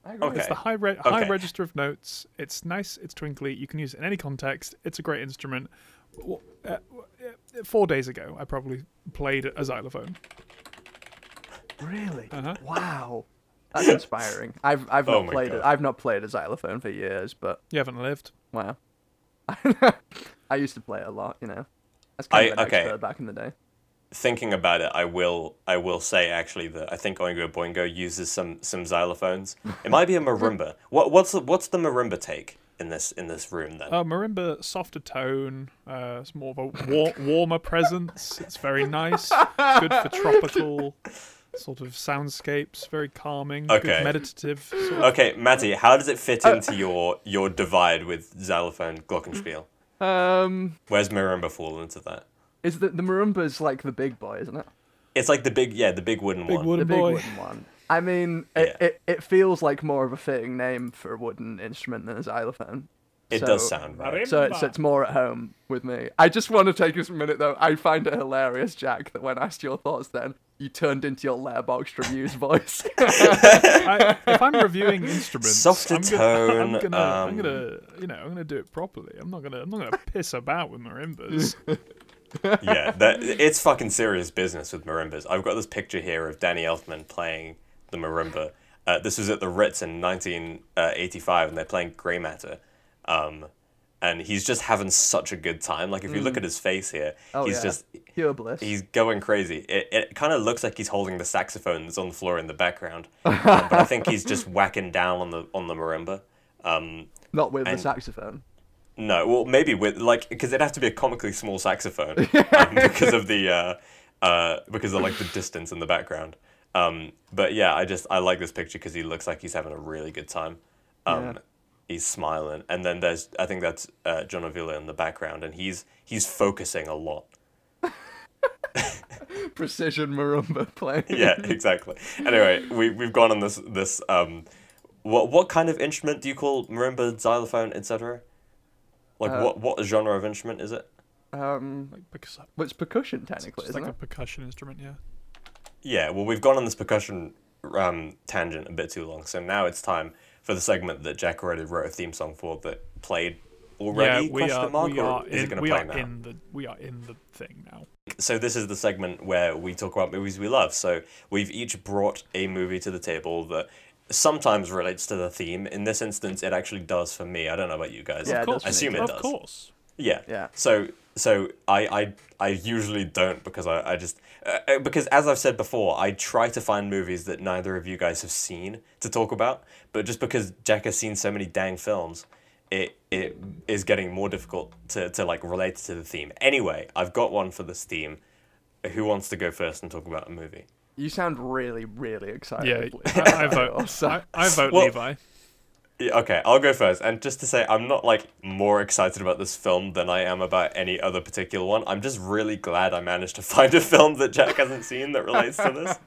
I agree. Okay. It's the high re- high register of notes. It's nice. It's twinkly. You can use it in any context. It's a great instrument. W- uh, uh, four days ago, I probably played a xylophone. Really? Uh-huh. Wow. That's inspiring. I've I've Oh not my played God. it. I've not played a xylophone for years, but You haven't lived. wow. I used to play it a lot, you know. That's kind I- of an okay. expert back in the day. Thinking about it, I will, I will say actually that I think Oingo Boingo uses some, some xylophones. It might be a marimba. What, what's the, what's the marimba take in this, in this room then? Uh, marimba, softer tone. Uh, it's more of a war- warmer presence. It's very nice. Good for tropical sort of soundscapes. Very calming. Okay. Good meditative. Sort of. Okay, Matty, how does it fit Uh, into your your divide with xylophone glockenspiel? Um, Where's marimba fall into that? is the the marimba's like the big boy, isn't it? It's like the big, yeah, the big wooden Big one. wooden The big boy. wooden one. I mean, it, Yeah. it, it feels like more of a fitting name for a wooden instrument than a xylophone. It So- does sound right. So it's, it's more at home with me. I just want to take a minute though. I find it hilarious, Jack, that when I asked your thoughts, then you turned into your Letterboxd reviews voice. I, if I'm reviewing instruments, Softer I'm gonna, tone, I'm gonna, I'm um, gonna, you know, I'm gonna do it properly. I'm not gonna, I'm not gonna piss about with marimbas. yeah, that it's fucking serious business with marimbas. I've got this picture here of Danny Elfman playing the marimba. Uh, this was at the Ritz in 1985, and they're playing Grey Matter. Um, and he's just having such a good time. Like if you look at his face here, Oh, he's yeah. just Pure bliss. he's going crazy. It, it kind of looks like he's holding the saxophone that's on the floor in the background, um, but I think he's just whacking down on the on the marimba. Um, Not with the and- saxophone. no, well, maybe with like because it'd have to be a comically small saxophone um, because of the uh, uh, because of like the distance in the background. Um, but yeah, I just I like this picture because he looks like he's having a really good time. Um, Yeah. He's smiling, and then there's I think that's uh, John Avila in the background, and he's he's focusing a lot. Precision marimba playing. yeah, exactly. Anyway, we we've gone on this this um, what what kind of instrument do you call marimba, xylophone, etc. Like Uh, what what genre of instrument is it? Um, like because well, it's percussion technically, just isn't it? It's like a percussion instrument, yeah. Yeah, well, we've gone on this percussion um, tangent a bit too long, so now it's time for the segment that Jack already wrote a theme song for that played already? yeah, we question are, mark, we or are is it in, going to we play are now? in the, we are in the thing now. So this is the segment where we talk about movies we love. So we've each brought a movie to the table that sometimes relates to the theme. In this instance, it actually does for me. I don't know about you guys. Yeah, of course, I assume it of does. course. Yeah. Yeah. So so I I, I usually don't because I, I just uh, uh, because as I've said before, I try to find movies that neither of you guys have seen to talk about. But just because Jack has seen so many dang films, it it is getting more difficult to, to like relate to the theme. Anyway, I've got one for this theme. Who wants to go first and talk about a movie? You sound really, really excited. Yeah, I, I vote. yours, I, I vote Well- Levi. Yeah, okay, I'll go first. And just to say, I'm not like more excited about this film than I am about any other particular one. I'm just really glad I managed to find a film that Jack hasn't seen that relates to this.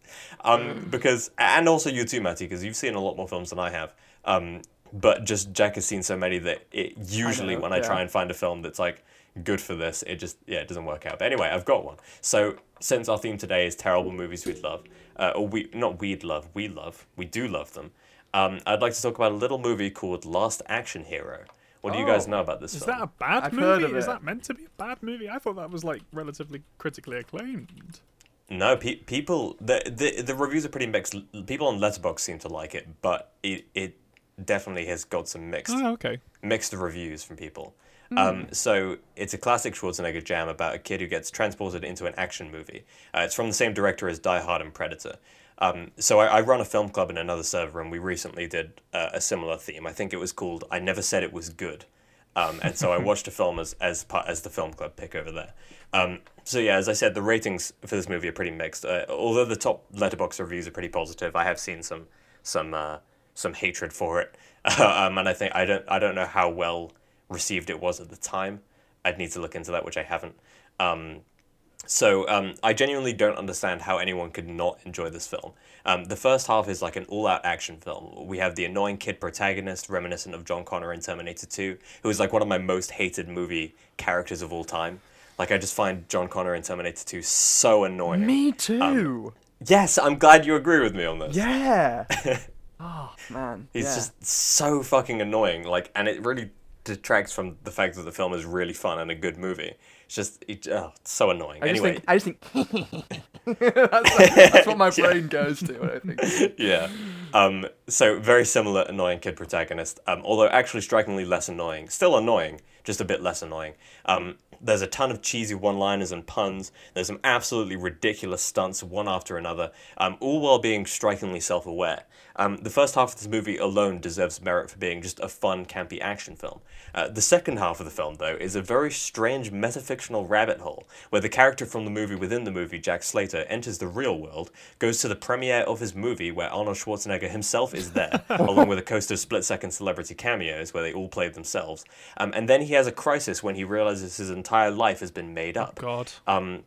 Um, because and also you too, Matty, because you've seen a lot more films than I have. Um, but just Jack has seen so many that it usually know, when I try and find a film that's like good for this, it just yeah, it doesn't work out. But anyway, I've got one. So since our theme today is terrible movies we'd love, uh, or we not we'd love, we love, we do love them. Um, I'd like to talk about a little movie called Last Action Hero. What do you guys Oh. know about this Is film? that a bad I've movie? heard of Is it. that meant to be a bad movie? I thought that was like relatively critically acclaimed. No, pe- people the, the the reviews are pretty mixed. L- People on Letterboxd seem to like it, but it it definitely has got some mixed Oh, okay. mixed reviews from people. Um, so it's a classic Schwarzenegger jam about a kid who gets transported into an action movie. Uh, it's from the same director as Die Hard and Predator. Um, so I, I run a film club in another server, and we recently did uh, a similar theme. I think it was called "I Never Said It Was Good," um, and so I watched a film as as part as the film club pick over there. Um, so yeah, as I said, the ratings for this movie are pretty mixed. Uh, although the top Letterboxd reviews are pretty positive, I have seen some some uh, some hatred for it, um, and I think I don't I don't know how well received it was at the time. I'd need to look into that, which I haven't. Um, so um, I genuinely don't understand how anyone could not enjoy this film. Um, the first half is like an all-out action film. We have the annoying kid protagonist, reminiscent of John Connor in Terminator 2, who is like one of my most hated movie characters of all time. Like I just find John Connor in Terminator 2 so annoying. Me too. Yes, I'm glad you agree with me on this. yeah. oh man. He's yeah. just so fucking annoying. Like, and it really detracts from the fact that the film is really fun and a good movie. It's just, it, oh, it's so annoying. I just anyway, think. I just think. that's, that's what my brain goes to I think. yeah. Um, so very similar annoying kid protagonist, um, although actually strikingly less annoying. Still annoying, just a bit less annoying. Um, there's a ton of cheesy one-liners and puns. There's some absolutely ridiculous stunts, one after another, um, all while being strikingly self-aware. Um, the first half of this movie alone deserves merit for being just a fun, campy action film. Uh, the second half of the film, though, is a very strange metafictional rabbit hole, where the character from the movie within the movie, Jack Slater, enters the real world, goes to the premiere of his movie, where Arnold Schwarzenegger himself is there, along with a coast of split-second celebrity cameos, where they all played themselves. Um, and then he has a crisis when he realizes his entire life has been made up. God. Um,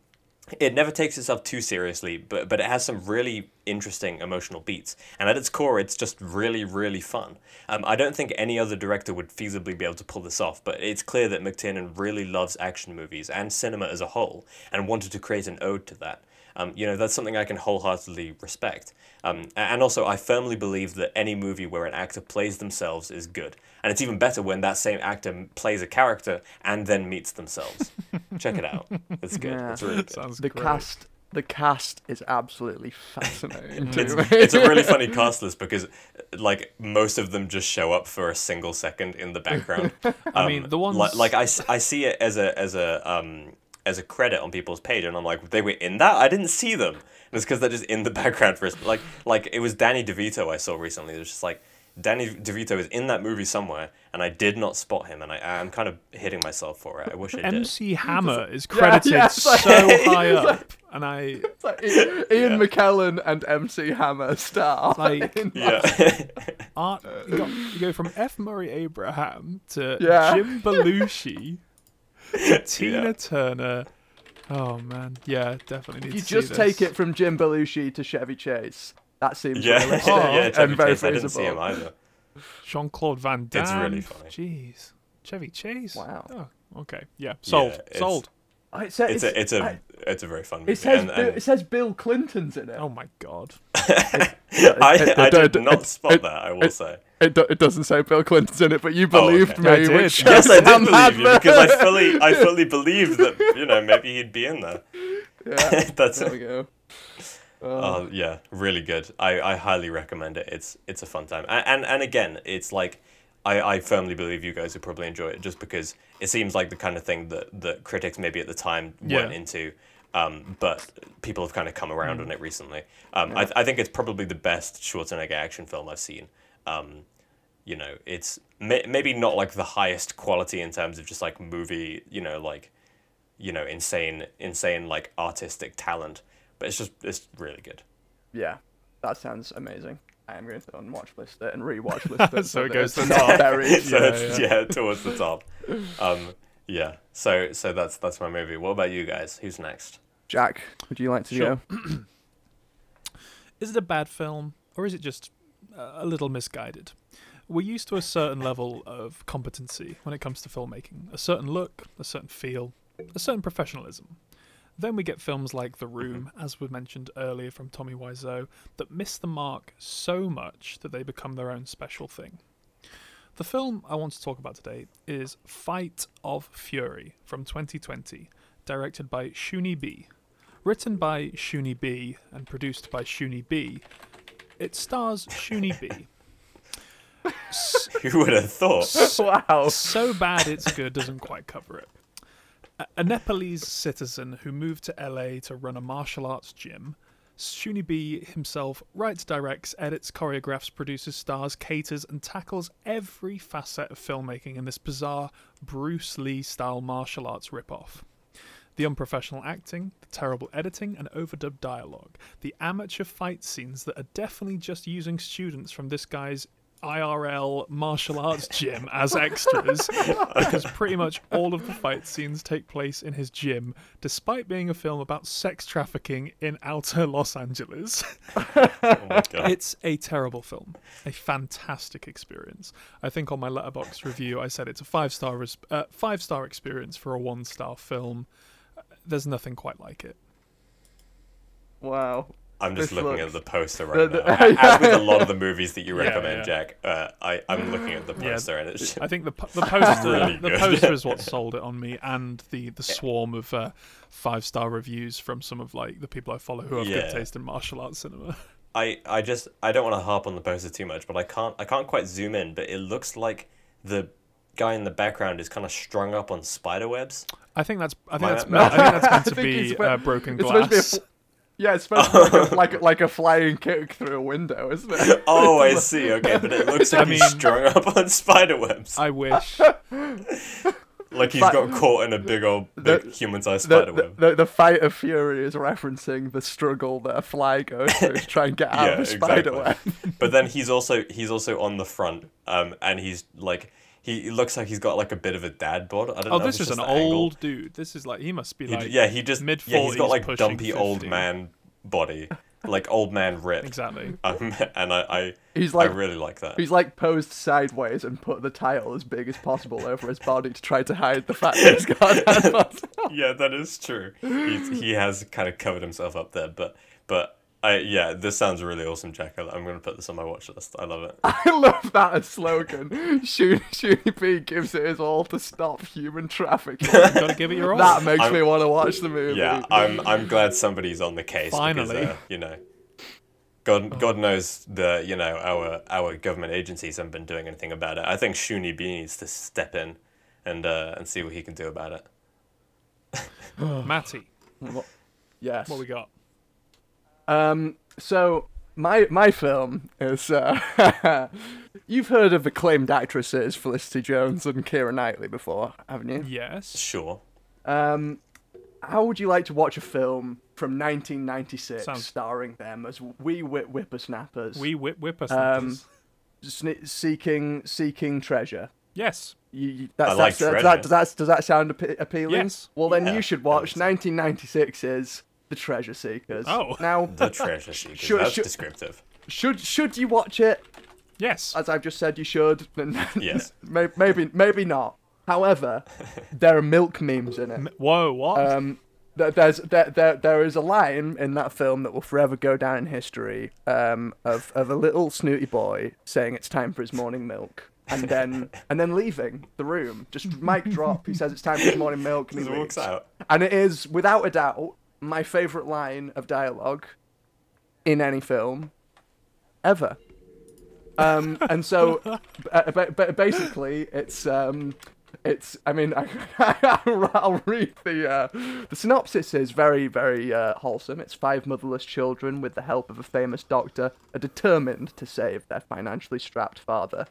it never takes itself too seriously, but but it has some really interesting emotional beats, and at its core, it's just really really fun. Um, I don't think any other director would feasibly be able to pull this off, but it's clear that McTiernan really loves action movies and cinema as a whole, and wanted to create an ode to that. Um, you know, that's something I can wholeheartedly respect. Um, and also, I firmly believe that any movie where an actor plays themselves is good. And it's even better when that same actor plays a character and then meets themselves. Check it out. It's good. Yeah. It's really good. Sounds The great. cast. The cast is absolutely fascinating. It's, it's a really funny cast list because, like, most of them just show up for a single second in the background. I mean, Um, the ones- like, like I, s- I see it as a as a um as a credit on people's page, and I'm like, they were in that. I didn't see them. And it's because they're just in the background for us. Like like it was Danny DeVito I saw recently. It was just like. Danny DeVito is in that movie somewhere, and I did not spot him, and I, I'm kind of hitting myself for it. I wish I did. MC Hammer is credited yeah, it's like- so high it's like- up, and I like Ian, Ian McKellen and MC Hammer star. Like- in- Yeah. art. You, got, you go from F. Murray Abraham to Yeah. Jim Belushi to Tina Yeah. Turner. Oh man, yeah, definitely need you to see just this. take it from Jim Belushi to Chevy Chase. That seems yeah, realistic yeah, Chevy and very Chase. I didn't see him either. Jean Claude Van Damme. It's really funny. Jeez, Chevy Chase. Wow. Oh, okay. Yeah, sold. it's- sold. Oh, it says, It's a it's a I- it's a very fun movie. it says and, Bill, and it says Bill Clinton's in it. Oh my god. I, it- I it- did it- not it- spot it- that. I will it- say. It, do, it doesn't say Bill Clinton's in it, but you Oh, okay. believed I me, which Yes, I did I'm believe you because I fully I fully believed that you know maybe he'd be in there. Yeah, That's there we it. go. Oh yeah, really good. I, I highly recommend it. It's it's a fun time. And and, and again, it's like I, I firmly believe you guys would probably enjoy it just because it seems like the kind of thing that, that critics maybe at the time weren't Yeah. into. Um, but people have kind of come around Mm. on it recently. Um, I, I think it's probably the best Schwarzenegger action film I've seen. Um, you know, it's may, maybe not like the highest quality in terms of just like movie, you know, like, you know, insane, insane like artistic talent, but it's just it's really good. Yeah, that sounds amazing. I am going to unwatch list it and rewatch list it. So it goes to the top. buried. so Yeah, it's, yeah. yeah. towards the top. Um, yeah. So so that's that's my movie. What about you guys? Who's next? Jack, would you like to Sure. go? Is it a bad film, or is it just uh, a little misguided? We're used to a certain level of competency when it comes to filmmaking a certain look, a certain feel, a certain professionalism. Then we get films like The mm-hmm. Room, as was mentioned earlier from Tommy Wiseau, that miss the mark so much that they become their own special thing. The film I want to talk about today is Fight of Fury from 2020, directed by Shuni B. Written by Shuni B and produced by Shuni B, it stars Shuni B. S- Who would have thought? wow. so bad it's good doesn't quite cover it. A, Nepalese citizen who moved to LA to run a martial arts gym, Shuni B himself writes, directs, edits, choreographs, produces, stars, caters, and tackles every facet of filmmaking in this bizarre Bruce Lee style martial arts ripoff. The unprofessional acting, the terrible editing and overdubbed dialogue, the amateur fight scenes that are definitely just using students from this guy's IRL martial arts gym as extras, because pretty much all of the fight scenes take place in his gym, despite being a film about sex trafficking in outer Los Angeles. Oh my god. It's a terrible film, a fantastic experience. I think on my Letterboxd review, I said it's a five star res- uh, five star experience for a one star film. Uh, There's nothing quite like it. Wow. I'm just This looking looks- at the poster right the- now. As with a lot of the movies that you recommend, yeah. Jack, uh, I I'm looking at the Yeah. poster and it's I think the the poster Really the poster is what sold it on me, and the the swarm of uh, five star reviews from some of like the people I follow who have Yeah. good taste in martial arts cinema. I I just I don't want to harp on the poster too much, but I can't I can't quite zoom in. But it looks like the guy in the background is kind of strung up on spider webs. I think that's I think My- that's no. I think that's meant to be uh, broken it's supposed to be a glass. Fl- Yeah, it's supposed to be like a, like, a, like a flying kick through a window, isn't it? Oh, I see. Okay, but it looks like I he's mean- strung up on spider webs, I wish. like he's But- got caught in a big old The- big human-sized The, spider the, web. the, the fight of fury is referencing the struggle that a fly goes through to try and get out Yeah, of a spider exactly. web. But then he's also he's also on the front, um, and he's like he looks like he's got like a bit of a dad bod. I don't Oh, know. if this is an just the angle. old dude. This is like he must be He, like yeah, he just mid yeah he's got like pushing dumpy old man body, like old man rip. exactly. Um, and I I, He's like I really like that. he's like posed sideways and put the title as big as possible over his body to try to hide the fact that he's got a dad bod. yeah, that is true. He's, he has kind of covered himself up there, but but I yeah, this sounds really awesome, Jack. I, I'm gonna put this on my watch list. I love it. I love that as slogan. Shooty Shooty B gives it his all to stop human trafficking. Gotta give it your all. that makes I'm- me want to watch the movie. Yeah, I'm I'm glad somebody's on the case. Finally. because, uh, you know, God God knows the you know our our government agencies haven't been doing anything about it. I think Shuni B needs to step in and uh, and see what he can do about it. Matty, yes. what we got? Um. So my my film is. Uh, you've heard of acclaimed actresses Felicity Jones and Keira Knightley before, haven't you? Yes. Sure. Um. How would you like to watch a film from 1996 Sounds- starring them as wee whip whippersnappers, We whip whip us. Um, sne- seeking seeking treasure? yes. You, you, that's, I like that's, that's, treasure. that, does that does that sound appe- appealing? Yes. Well, then Yeah, you should watch would say. 1996's The Treasure Seekers. Oh. Now, The treasure seekers. Sure, That's sure. descriptive. should should you watch it? Yes. As I've just said, you should. Yes. May- maybe maybe not. However, there are milk memes in it. Whoa. What? Um, there's there, there there is a line in that film that will forever go down in history. Um, of of a little snooty boy saying it's time for his morning milk. And then, and then leaving the room, just mic drop. He says it's time for his morning milk, and he Just walks leaves. out. And it is, without a doubt, my favourite line of dialogue in any film ever. Um, and so, uh, ba- ba- basically, it's um, it's. I mean, I, will read the uh, the synopsis is very very uh, wholesome. It's five motherless children with the help of a famous doctor are determined to save their financially strapped father.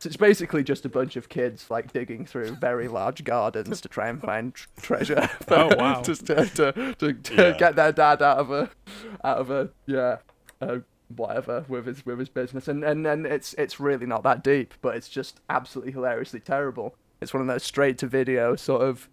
So it's basically just a bunch of kids like digging through very large gardens to try and find tr- treasure. Oh, wow. just to to, to, to Yeah. get their dad out of a out of a yeah a whatever with his with his business, and and and it's it's really not that deep, but it's just absolutely hilariously terrible. It's one of those straight to video sort of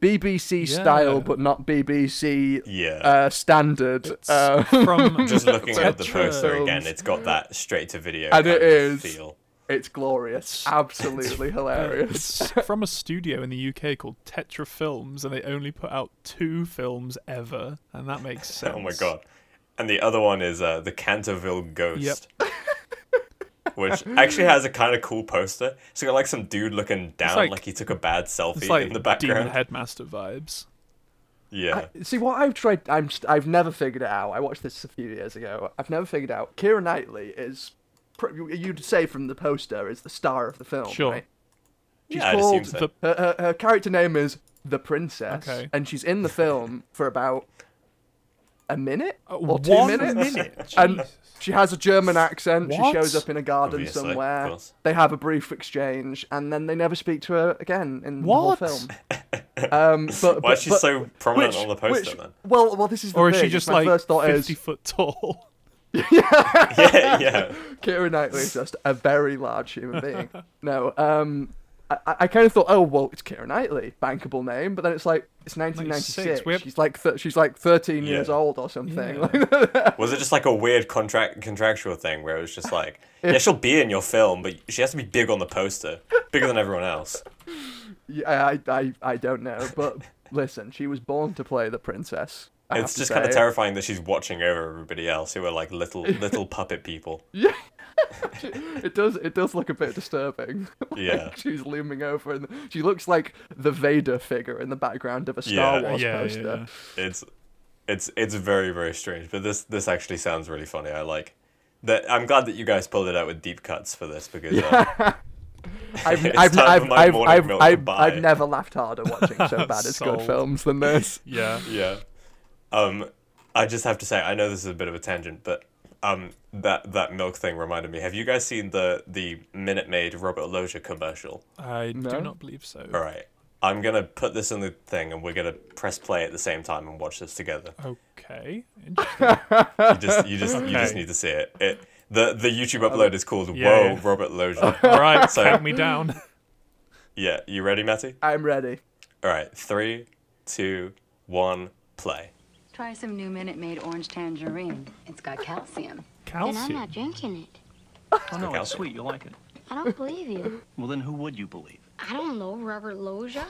BBC style, but not BBC Yeah. uh, standard. It's Uh, from just looking at the poster again, it's got that straight to video And kind it of feel. It's glorious, absolutely hilarious. It's from a studio in the UK called Tetra Films, and they only put out two films ever, and that makes sense. Oh my god. And the other one is uh, the Canterville Ghost. Which actually has a kind of cool poster. It's got like some dude looking down like, like- he took a bad selfie It's like in the Demon background. Headmaster vibes. Yeah. I- see what I've tried. I'm, I've never figured it out. I watched this a few years ago. I've never figured out. Keira Knightley is. Pr- You'd say from the poster is the star of the film, Sure. right? She's Yeah, I'd assume called. so. Her, her, her character name is the princess, Okay. and she's in the film for about a minute Uh, or two one minutes. minute. And she has a German accent. She shows up in a garden Obviously, somewhere. They have a brief exchange, and then they never speak to her again in What? the whole film. Um, but, Why but, is she but- so prominent which- on the poster which- then? Well, well, this is the Or is she just My like first thought 50 is foot tall? Yeah, yeah. Keira Knightley is just a very large human being. No, um, I, I- I kind of thought, oh well, it's Keira Knightley, bankable name, but then it's like it's 1996. we have- She's like th- she's like 13 years old or something. Yeah. Was it just like a weird contract contractual thing where it was just like, yeah, she'll be in your film, but she has to be big on the poster, bigger than everyone else. yeah, I, I I don't know, but listen, she was born to play the princess. I It's to just kind of terrifying that she's watching over everybody else who are like little little puppet people. Yeah. it does it does look a bit disturbing. Like, Yeah. she's looming over, and she looks like the Vader figure in the background of a Star Yeah. Wars yeah, poster. yeah. It's it's it's very very strange, but this this actually sounds really funny. I like that. I'm glad that you guys pulled it out with deep cuts for this because uh, I've, I've, I've, I've, I've, I've. I've never laughed harder watching so bad it's good Sold. films than this. Yeah. yeah. Um, I just have to say, I know this is a bit of a tangent, but um, that that milk thing reminded me. Have you guys seen the the Minute Maid Robert Loggia commercial? I No? do not believe so. All right, I'm gonna put this in the thing, and we're gonna press play at the same time and watch this together. Okay. Interesting. You just you just you just need to see it. It the the YouTube upload is called Yeah, Whoa yeah. Robert Loggia. All right, So- count me down. yeah, you ready, Matty? I'm ready. All right, three, two, one, play. Try some new Minute Maid orange tangerine. It's got calcium. Calcium? And I'm not drinking it. Oh, oh no, Okay. it's sweet. You'll like it. I don't believe you. Well, then who would you believe? I don't know, Robert Loggia.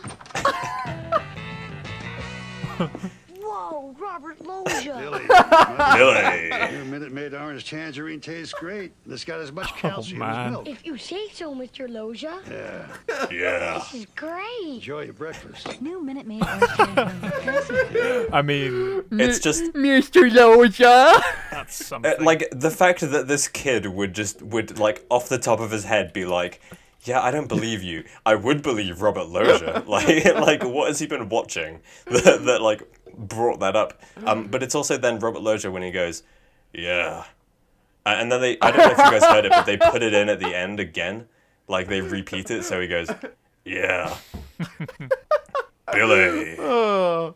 Whoa, Robert Loggia. Billy. Billy. Your Minute Maid orange tangerine tastes great. and It's got as much Oh, calcium as milk. if you say so, Mr. Loggia. Yeah. Yeah. This is great. Enjoy your breakfast. New Minute Maid orange tangerine. I mean, It's just Mr. Loggia. that's Uh, something. like the fact that this kid would just would like off the top of his head be like yeah i don't believe you i would believe robert Loggia." like like what has he been watching that, that like brought that up. Um but it's also then robert loggia when he goes yeah. Uh, and then they i don't know if you guys heard it but they put it in at the end again. Like they repeat it so he goes yeah billy Oh,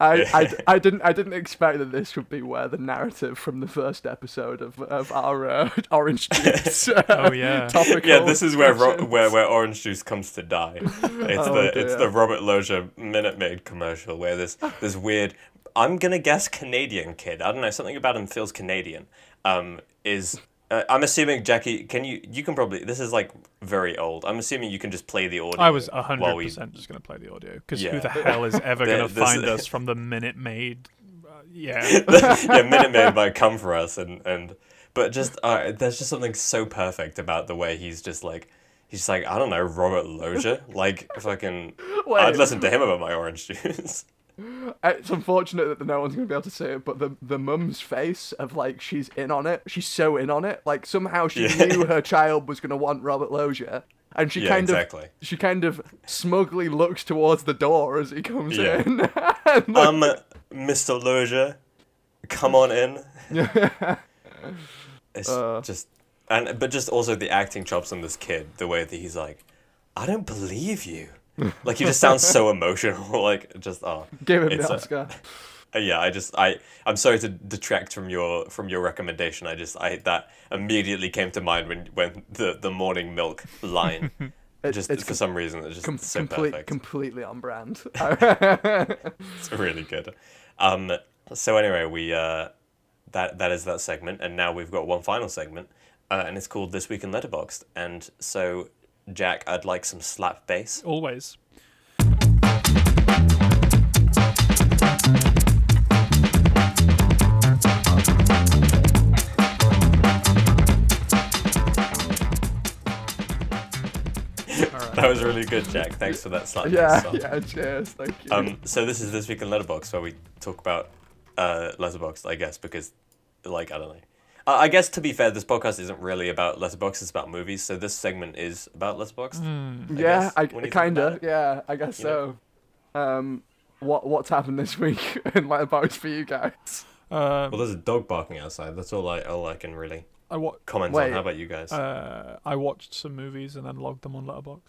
I, I, I didn't I didn't expect that this would be where the narrative from the first episode of of our uh, Orange Juice. uh, Oh, yeah. topical Yeah, this is where ro- where where orange juice comes to die. It's Oh, the it's the Robert Loggia Minute Maid commercial where this this weird I'm gonna guess Canadian kid. I don't know something about him feels Canadian. Um, is uh, I'm assuming Jackie. Can you you can probably this is like very old. I'm assuming you can just play the audio. I was hundred we- percent just gonna play the audio because Yeah. who the hell is ever gonna this- find us from the Minute Maid? Uh, yeah. yeah, Minute Maid might come for us, and and but just uh, there's just something so perfect about the way he's just like he's just like I don't know Robert Loggia, like fucking. I'd listen to him about my orange juice. It's unfortunate that no one's gonna be able to see it, but the the mum's face of like she's in on it. She's so in on it. Like somehow she Yeah. knew her child was gonna want Robert Loggia, and she Yeah, kind exactly. of she kind of smugly looks towards the door as he comes Yeah. in. Like, Um, Mr. Loggia, come on in. It's Uh. just and but just also the acting chops on this kid, the way that he's like, I don't believe you. Like he just sounds so emotional. Like just oh, give him the a- Oscar. uh, yeah, I just I I'm sorry to detract from your from your recommendation. I just I that immediately came to mind when when the the morning milk line. It- just it's for some reason it's just com- so complete, perfect. completely on brand. It's really good. Um, so anyway, we uh, that that is that segment, and now we've got one final segment, uh, and it's called This Week in Letterboxd. And so, Jack, I'd like some slap bass. Always. That was really good, Jack. Thanks for that slap bass. yeah, song. yeah, cheers, thank you. Um, so this is This Week in Letterboxd, where we talk about uh, Letterboxd, I guess, because, like, I don't know. Uh, I guess to be fair, this podcast isn't really about Letterboxd; it's about movies. So this segment is about Letterboxd. I yeah, guess, I, when you think kinda, yeah, I guess You know? so. Um, what what's happened this week in Letterboxd for you guys? Um, Well, there's a dog barking outside. That's all I all I can really I wa- comment Wait. on. How about you guys? uh, I watched some movies and then logged them on Letterboxd.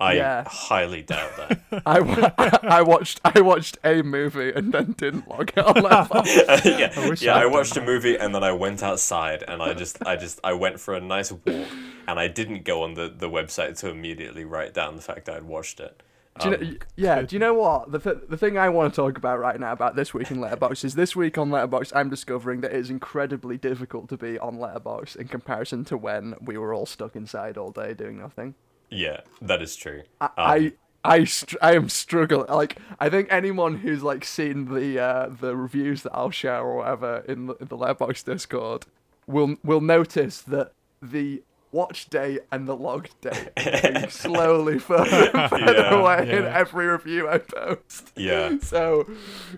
I yeah. highly doubt that. I, wa- I watched I watched a movie and then didn't log it on Letterboxd. yeah, I yeah. I'd I watched a movie and then I went outside and I just, I just, I went for a nice walk and I didn't go on the, the website to immediately write down the fact that I'd watched it. Do you know, Um, yeah, do you know what? The, th- the thing I want to talk about right now about this week in Letterboxd is this week on Letterboxd, I'm discovering that it is incredibly difficult to be on Letterboxd in comparison to when we were all stuck inside all day doing nothing. Yeah, that is true. I Um, I, I, str- I am struggling. Like I think anyone who's like seen the uh, the reviews that I'll share or whatever in the, in the Letterboxd Discord will will notice that the watch day and the log day slowly further, further Yeah, away in every review I post. Yeah. So,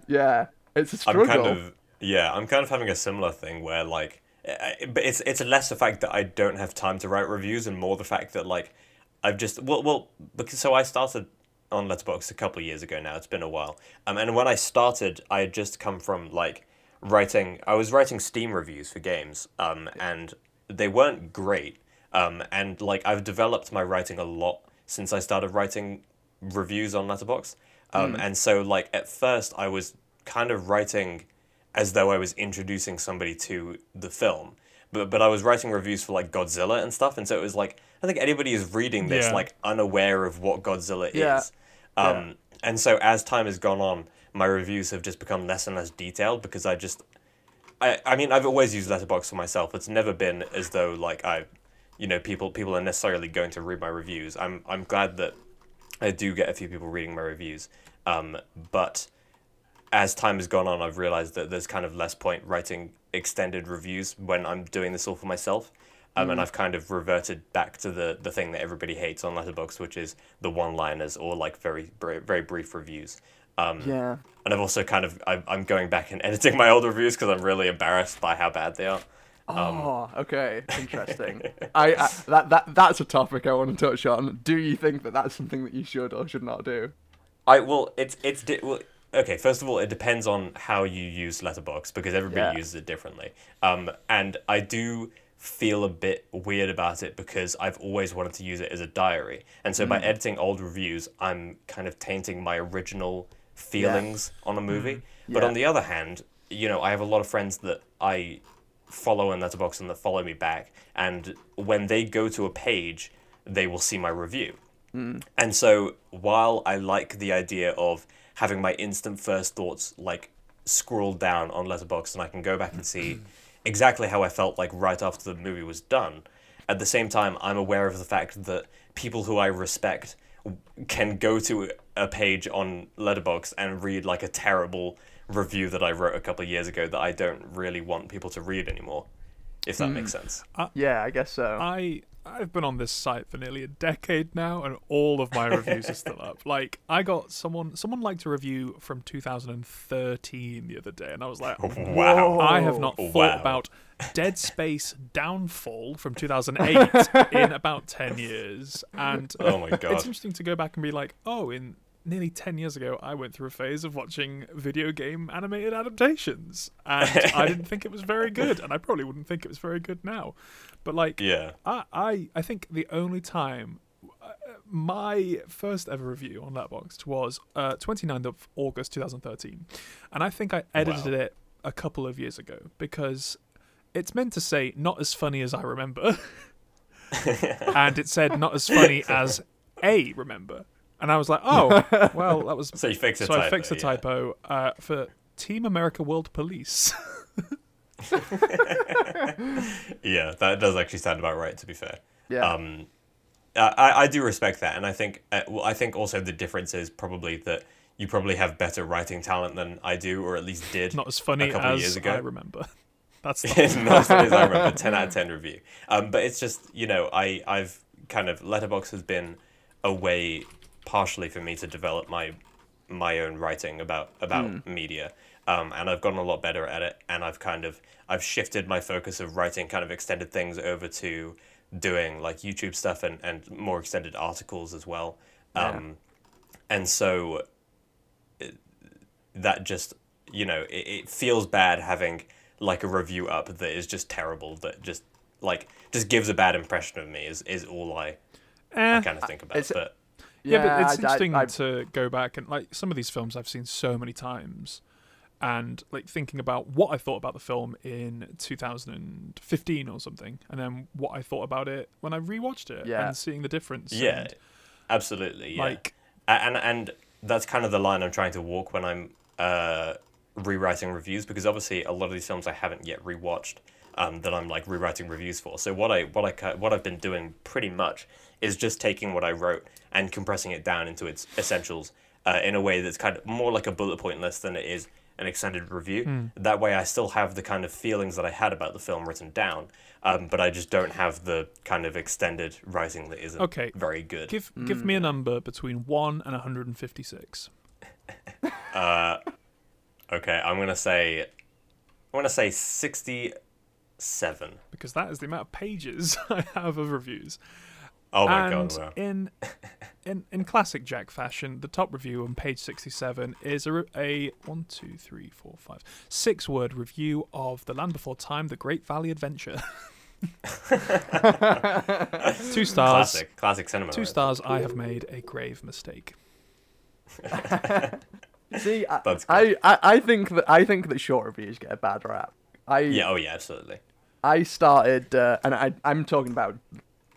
yeah, it's a I'm kind of yeah, I'm kind of having a similar thing where like, but it's it's less the fact that I don't have time to write reviews and more the fact that like, I've just well well because so I started on Letterboxd a couple of years ago now. It's been a while. Um, and when I started, I had just come from like writing. I was writing Steam reviews for games. Um, and they weren't great. Um, and like I've developed my writing a lot since I started writing reviews on Letterboxd. Um, and so like at first I was kind of writing as though I was introducing somebody to the film. But but I was writing reviews for like Godzilla and stuff, and so it was like I think anybody is reading this Yeah. like unaware of what Godzilla Yeah. is. Um, And so as time has gone on, my reviews have just become less and less detailed because I just I, I mean I've always used Letterboxd for myself. It's never been as though like I you know people people are necessarily going to read my reviews. I'm I'm glad that I do get a few people reading my reviews. Um, but as time has gone on, I've realized that there's kind of less point writing extended reviews when I'm doing this all for myself. Um, And I've kind of reverted back to the, the thing that everybody hates on Letterboxd, which is the one-liners or like very very brief reviews. Um, yeah. And I've also kind of I, I'm going back and editing my old reviews because I'm really embarrassed by how bad they are. Oh, okay, interesting. I, I that that that's a topic I want to touch on. Do you think that that's something that you should or should not do? I well, it's it's di- well, okay. First of all, it depends on how you use Letterboxd because everybody Yeah. uses it differently. Um, and I do feel a bit weird about it because I've always wanted to use it as a diary, and so by mm. editing old reviews, I'm kind of tainting my original feelings on a movie. Mm. But Yeah. on the other hand, you know, I have a lot of friends that I follow in Letterboxd and that follow me back, and when they go to a page, they will see my review. Mm. And so while I like the idea of having my instant first thoughts like scrolled down on Letterboxd and I can go back and see exactly how I felt like right after the movie was done, at the same time I'm aware of the fact that people who I respect can go to a page on Letterboxd and read like a terrible review that I wrote a couple of years ago that I don't really want people to read anymore. If that makes hmm. sense. Uh, yeah, I guess so. I I've been on this site for nearly a decade now, and all of my reviews are still up. Like I got someone someone liked a review from 2013 the other day, and I was like, Wow. I have not Wow. thought about Dead Space Downfall from 2008 in about 10 years, and Oh my god. it's interesting to go back and be like, oh, in nearly 10 years ago, I went through a phase of watching video game animated adaptations, and I didn't think it was very good, and I probably wouldn't think it was very good now. But like, Yeah. I, I, I think the only time uh, my first ever review on Letterboxd was uh, 29th of August 2013, and I think I edited Wow. it a couple of years ago because it's meant to say not as funny as I remember, and it said not as funny as a remember, and I was like, oh, well, that was So you fixed a so typo. I fixed the yeah. typo uh, for Team America World Police. Yeah, that does actually sound about right. To be fair. Yeah. Um, I, I- I do respect that, and I think uh, well, I think also the difference is probably that you probably have better writing talent than I do, or at least did. not as funny a couple of years as ago. I remember. That's It's not, not as funny as I remember. Ten out of ten review. Um, but it's just you know I I've kind of Letterboxd has been a way partially for me to develop my my own writing about about media. Um, and I've gotten a lot better at it, and I've kind of I've shifted my focus of writing kind of extended things over to doing like YouTube stuff and, and more extended articles as well. Um, and so it- that just you know it, it feels bad having like a review up that is just terrible that just like just gives a bad impression of me is, is all I, eh. kind of think about it's- but Yeah, but it's I- I- interesting I- to go back and like some of these films I've seen so many times, and like thinking about what I thought about the film in 2015 or something, and then what I thought about it when I rewatched it, Yeah. and seeing the difference. yeah and, absolutely yeah like and and that's kind of the line I'm trying to walk when I'm uh, rewriting reviews because obviously a lot of these films I haven't yet rewatched um, that I'm like rewriting reviews for. So what I what I ki- what I've been doing pretty much is just taking what I wrote and compressing it down into its essentials uh, in a way that's kind of more like a bullet point list than it is an extended review. That way, I still have the kind of feelings that I had about the film written down, um, but I just don't have the kind of extended writing that isn't Okay, very good. give give me a number between one and 156. Uh, okay, I'm gonna say, I'm gonna say sixty-seven. Because that is the amount of pages I have of reviews. Oh my and god! Wow. in in in classic Jack fashion, the top review on page sixty-seven is a, re- a one, two, three, four, five, six-word review of The Land Before Time: The Great Valley Adventure. two stars. Classic, classic cinema. Two right? stars. I have made a grave mistake. See, I, That's I, I, I think that I think that short reviews get a bad rap. I Yeah. Oh yeah. Absolutely. I started, uh, and I I'm talking about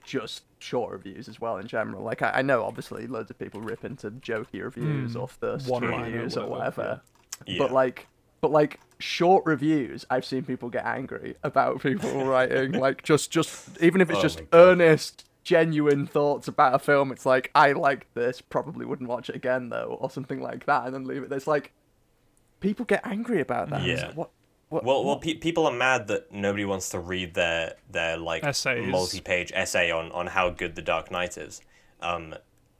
just short reviews as well in general. Like I, I know obviously loads of people rip into jokey reviews Hmm. or thirst One-liner, reviews or whatever, whatever. Yeah. But like, but like short reviews, I've seen people get angry about people writing like just just even if it's Oh just earnest, genuine thoughts about a film. It's like I like this, probably wouldn't watch it again though, or something like that, and then leave it. There's like people get angry about that. Yeah. like, what? What? Well, well, pe- people are mad that nobody wants to read their their like Essays. multi-page essay on on how good the Dark Knight is. Um,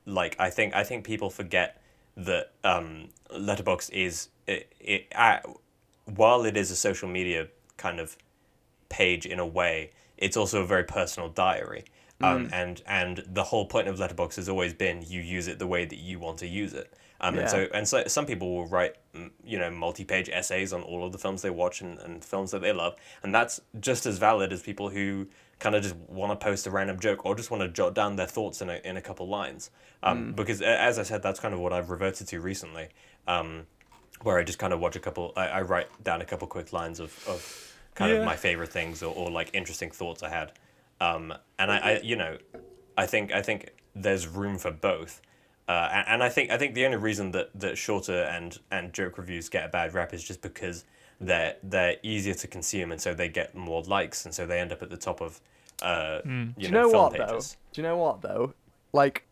like I think I think people forget that um, Letterboxd is it, it uh, while it is a social media kind of page in a way, it's also a very personal diary. Um, and and the whole point of Letterboxd has always been you use it the way that you want to use it. Um, and so and so some people will write mm, you know multi-page essays on all of the films they watch and, and films that they love, and that's just as valid as people who kind of just want to post a random joke or just want to jot down their thoughts in a in a couple lines. Um, Because as I said, that's kind of what I've reverted to recently. Um, where I just kind of watch a couple, I, I write down a couple quick lines of, of kind Yeah. of my favorite things or, or like interesting thoughts I had. Um, and I, I, you know, I think I think there's room for both. Uh, and, and I think I think the only reason that, that shorter and, and joke reviews get a bad rap is just because they're they're easier to consume and so they get more likes and so they end up at the top of uh, you Do you know, know film what pages. though? Do you know what though? Like,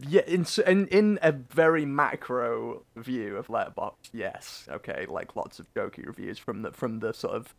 yeah, in in in a very macro view of Letterboxd, yes, okay, like lots of jokey reviews from the from the sort of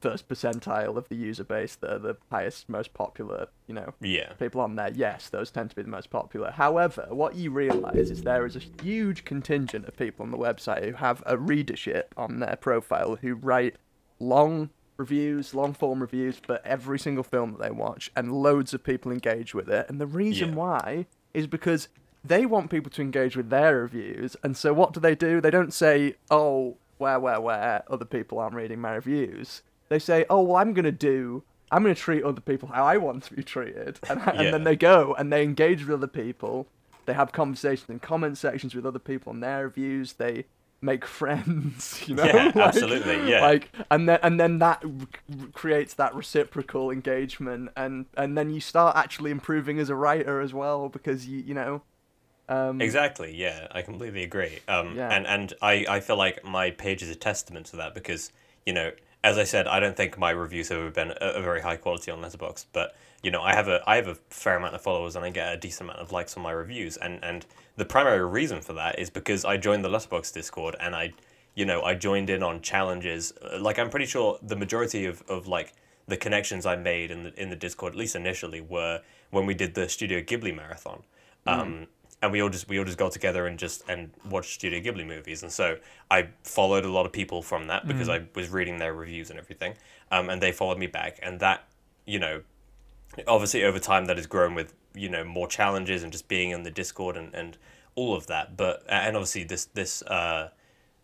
first percentile of the user base, the the highest, most popular, you know, Yeah. people on there. Yes, those tend to be the most popular. However, what you realise is there is a huge contingent of people on the website who have a readership on their profile who write long reviews, long form reviews for every single film that they watch, and loads of people engage with it. And the reason Yeah. why is because they want people to engage with their reviews. And so what do they do? They don't say, "Oh, where, where, where? Other people aren't reading my reviews." They say, "Oh, well, I'm gonna do." I'm going to treat other people how I want to be treated, and, and then they go and they engage with other people. They have conversations in comment sections with other people on their views. They make friends, you know. Yeah, Like- absolutely, yeah. Like, and then and then that r- creates that reciprocal engagement, and and then you start actually improving as a writer as well because you you know. Um, Exactly. Yeah, I completely agree. Um, Yeah. and and I I feel like my page is a testament to that because you know, as I said, I don't think my reviews have ever been a, a very high quality on Letterboxd, but you know, I have a I have a fair amount of followers and I get a decent amount of likes on my reviews, and and the primary reason for that is because I joined the Letterboxd Discord and I, you know, I joined in on challenges. Uh, Like I'm pretty sure the majority of of like the connections I made in the in the Discord, at least initially, were when we did the Studio Ghibli marathon. Um, and we all just we all just got together and just and watched Studio Ghibli movies. And so I followed a lot of people from that because I was reading their reviews and everything. Um, and they followed me back, and that you know, obviously over time that has grown with you know more challenges and just being in the Discord and and all of that. But and obviously this this uh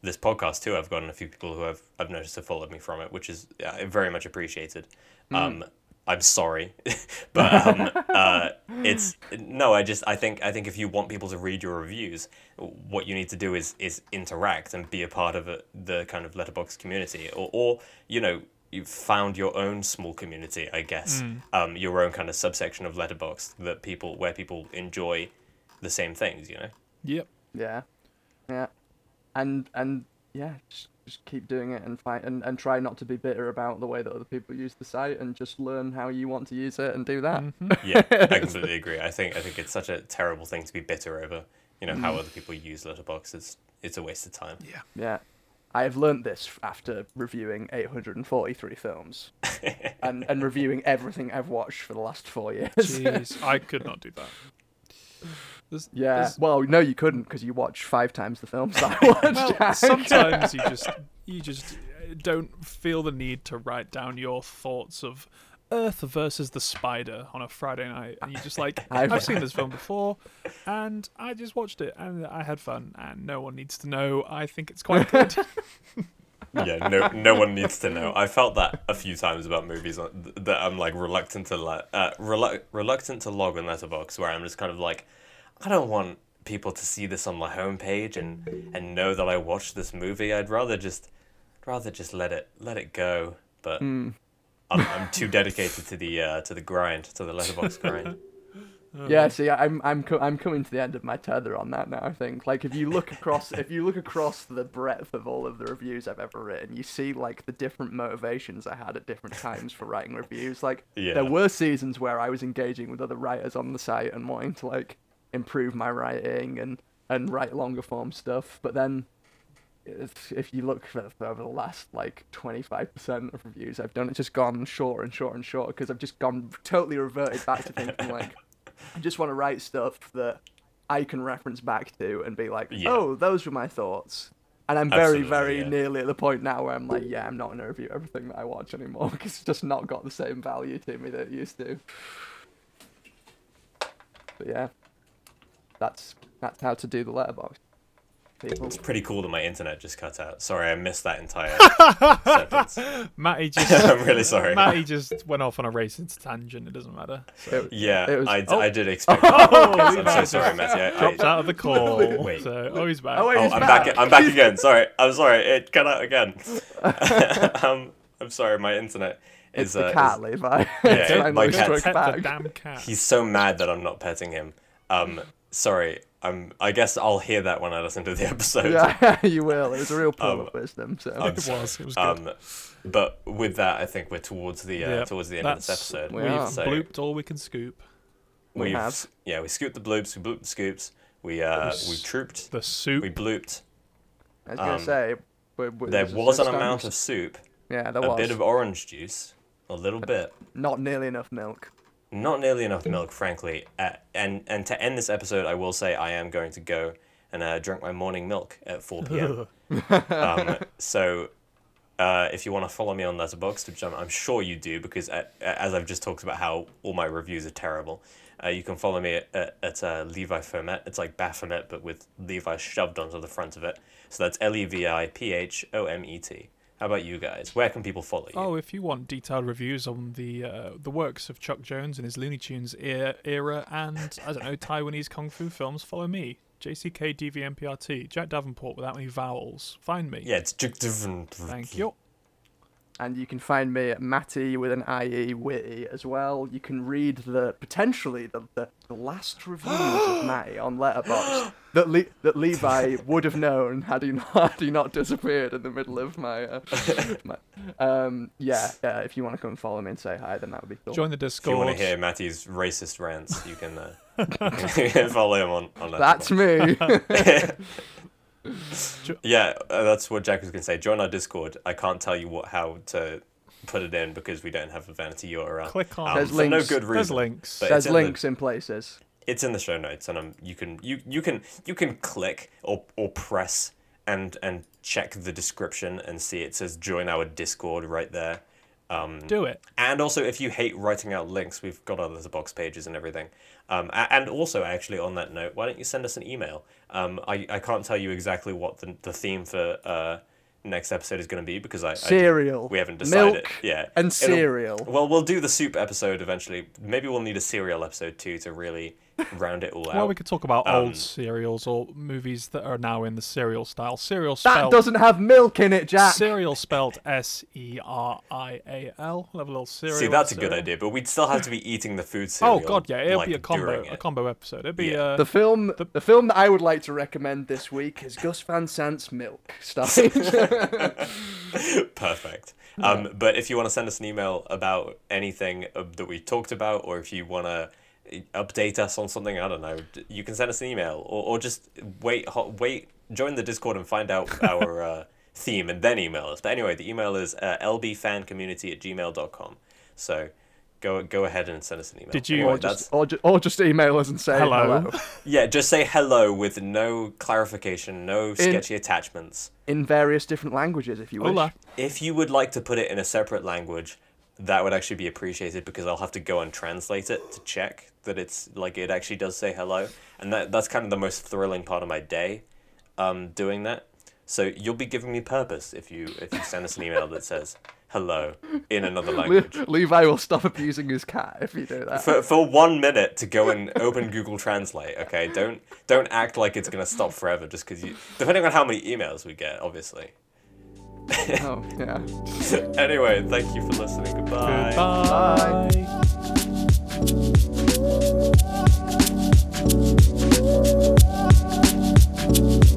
this podcast too. I've gotten a few people who have I've noticed have followed me from it, which is uh, very much appreciated. Um, I'm sorry, but um, uh, it's no. I just I think I think if you want people to read your reviews, what you need to do is is interact and be a part of a, the kind of Letterboxd community, or or you know you've found your own small community, I guess, um, your own kind of subsection of Letterboxd that people where people enjoy the same things, you know. Yep. Yeah, yeah, and and yeah, just, just keep doing it and find and, and try not to be bitter about the way that other people use the site and just learn how you want to use it and do that. Mm-hmm. Yeah, I completely agree. I think I think it's such a terrible thing to be bitter over. You know how mm. other people use Letterboxd. It's it's a waste of time. Yeah. Yeah. I have learned this after reviewing 843 films and, and reviewing everything I've watched for the last four years. Jeez, I could not do that. There's, yeah. there's- Well, no, you couldn't because you watch five times the films that I watched. well, Jack. sometimes you just you just uh, don't feel the need to write down your thoughts of Earth versus the Spider on a Friday night, and you just like I've- I've seen this film before, and I just watched it and I had fun, and no one needs to know. I think it's quite good. yeah, no, no one needs to know. I felt that a few times about movies that I'm like reluctant to le- uh, relu- reluctant to log in Letterboxd, where I'm just kind of like, I don't want people to see this on my homepage and and know that I watched this movie. I'd rather just rather just let it let it go. But I'm, I'm too dedicated to the uh, to the grind, to the Letterboxd grind. Yeah, see, I'm I'm co- I'm coming to the end of my tether on that now. I think like if you look across if you look across the breadth of all of the reviews I've ever written, you see like the different motivations I had at different times for writing reviews. Like Yeah. there were seasons where I was engaging with other writers on the site and wanting to like improve my writing and and write longer form stuff, but then. If, if you look for, for over the last like 25% of reviews I've done, it's just gone shorter and shorter and shorter because I've just gone totally reverted back to thinking like I just want to write stuff that I can reference back to and be like, Yeah. oh, those were my thoughts. And I'm very, Absolutely, very yeah. nearly at the point now where I'm like, yeah, I'm not going to review everything that I watch anymore because it's just not got the same value to me that it used to. But yeah, that's that's how to do the Letterboxd. People. It's pretty cool that my internet just cut out. Sorry, I missed that entire sentence. Mattie just I'm really sorry. Mattie just went off on a racing tangent. It doesn't matter. So. Yeah, It was- I, oh. I did expect that. Oh, I'm so sorry, Mattie. I, dropped I, out of the call. Wait. So, oh, he's back. Oh, wait, Oh, I'm back. back. I'm back again. Sorry, I'm sorry. It cut out again. um, I'm sorry. My internet It's is. the uh, cat, is- Levi. Yeah, my cat- Pet the damn cat. he's so mad that I'm not petting him. Um, sorry. I'm. I guess I'll hear that when I listen to the episode. Yeah, you will. It was a real pull Um, of wisdom. So I'm It was, it was good. Um, but with that, I think we're towards the uh, Yep, towards the end of this episode. We We've are. So blooped all we can scoop. We we've yeah we scooped the bloops, we blooped the scoops, we uh s- we trooped, The soup. we blooped. I was gonna um, say, we- we- There was an amount of soup, yeah, there a was a bit of orange juice, a little bit. not nearly enough milk. Not nearly enough milk, frankly. Uh, and and to end this episode, I will say I am going to go and uh, drink my morning milk at 4 p.m. um, so uh, if you want to follow me on Letterboxd, which I'm, I'm sure you do, because uh, as I've just talked about how all my reviews are terrible, uh, you can follow me at, at, at uh, Leviphomet. It's like Baphomet, but with Levi shoved onto the front of it. So that's L E V I P H O M E T. How about you guys? Where can people follow you? Oh, if you want detailed reviews on the uh, the works of Chuck Jones and his Looney Tunes era, era and I don't know Taiwanese kung fu films, follow me, JCKDVNPRT, Jack Davenport without any vowels. Find me. Yeah, it's Juk- different. Thank you. And you can find me at Mattie with an IE Witty as well. You can read the potentially the, the, the last reviews of Mattie on Letterboxd that Le- that Levi would have known had he not had he not disappeared in the middle of my. Uh, my um, yeah, yeah. If you want to come and follow me and say hi, then that would be cool. Join the Discord. If you want to hear Mattie's racist rants, you can, uh, you can follow him on, on That's me. Yeah, uh, that's what Jack was going to say. Join our Discord. I can't tell you what how to put it in because we don't have a vanity URL. Click on. Um, There's for no links. good There's reason. links. There's it's in the- links in places. it's in the show notes and um, you can you you can you can click or or press and and check the description and see it says join our discord right there um, Do it. and also if you hate writing out links we've got our Letterboxd pages and everything. Um, and also actually on that note why don't you send us an email? Um, I, I can't tell you exactly what the, the theme for uh, next episode is going to be because I, I Cereal, we haven't decided. Milk, yeah. and It'll- cereal. well we'll do the soup episode eventually. Maybe we'll need a cereal episode too to really round it all out Well, we could talk about Um, old serials or movies that are now in the serial style. Serial That doesn't have milk in it, Jack. Serial spelled S E R I A L. Have a little cereal. See, that's a good idea, but we'd still have to be eating the food cereal. Oh god, yeah, it'll like, be a combo, a combo episode. It'll be Yeah. uh, The film, the, film that I would like to recommend this week is Gus Van Sant's Milk, starring Perfect. Um, but if you want to send us an email about anything uh, that we talked about, or if you want to update us on something, I don't know, you can send us an email, or, or just wait, wait, join the Discord and find out our uh, theme, and then email us. But anyway, the email is uh, lbfancommunity at gmail.com. So go go ahead and send us an email. Did you- Anyway, or, just, or, ju- or just email us and say Hello. hello. Yeah, just say hello with no clarification, no sketchy attachments. in various different languages if you wish. Hola. If you would like to put it in a separate language, that would actually be appreciated because I'll have to go and translate it to check that it's like it actually does say hello, and that that's kind of the most thrilling part of my day, um, doing that. So you'll be giving me purpose if you if you send us an email that says hello in another Le- language. Levi will stop abusing his cat if you do that. For, for one minute to go and open Google Translate, okay? Don't don't act like it's gonna stop forever just because you. Depending on how many emails we get, obviously oh, yeah. anyway, thank you for listening. Goodbye. Goodbye. Bye.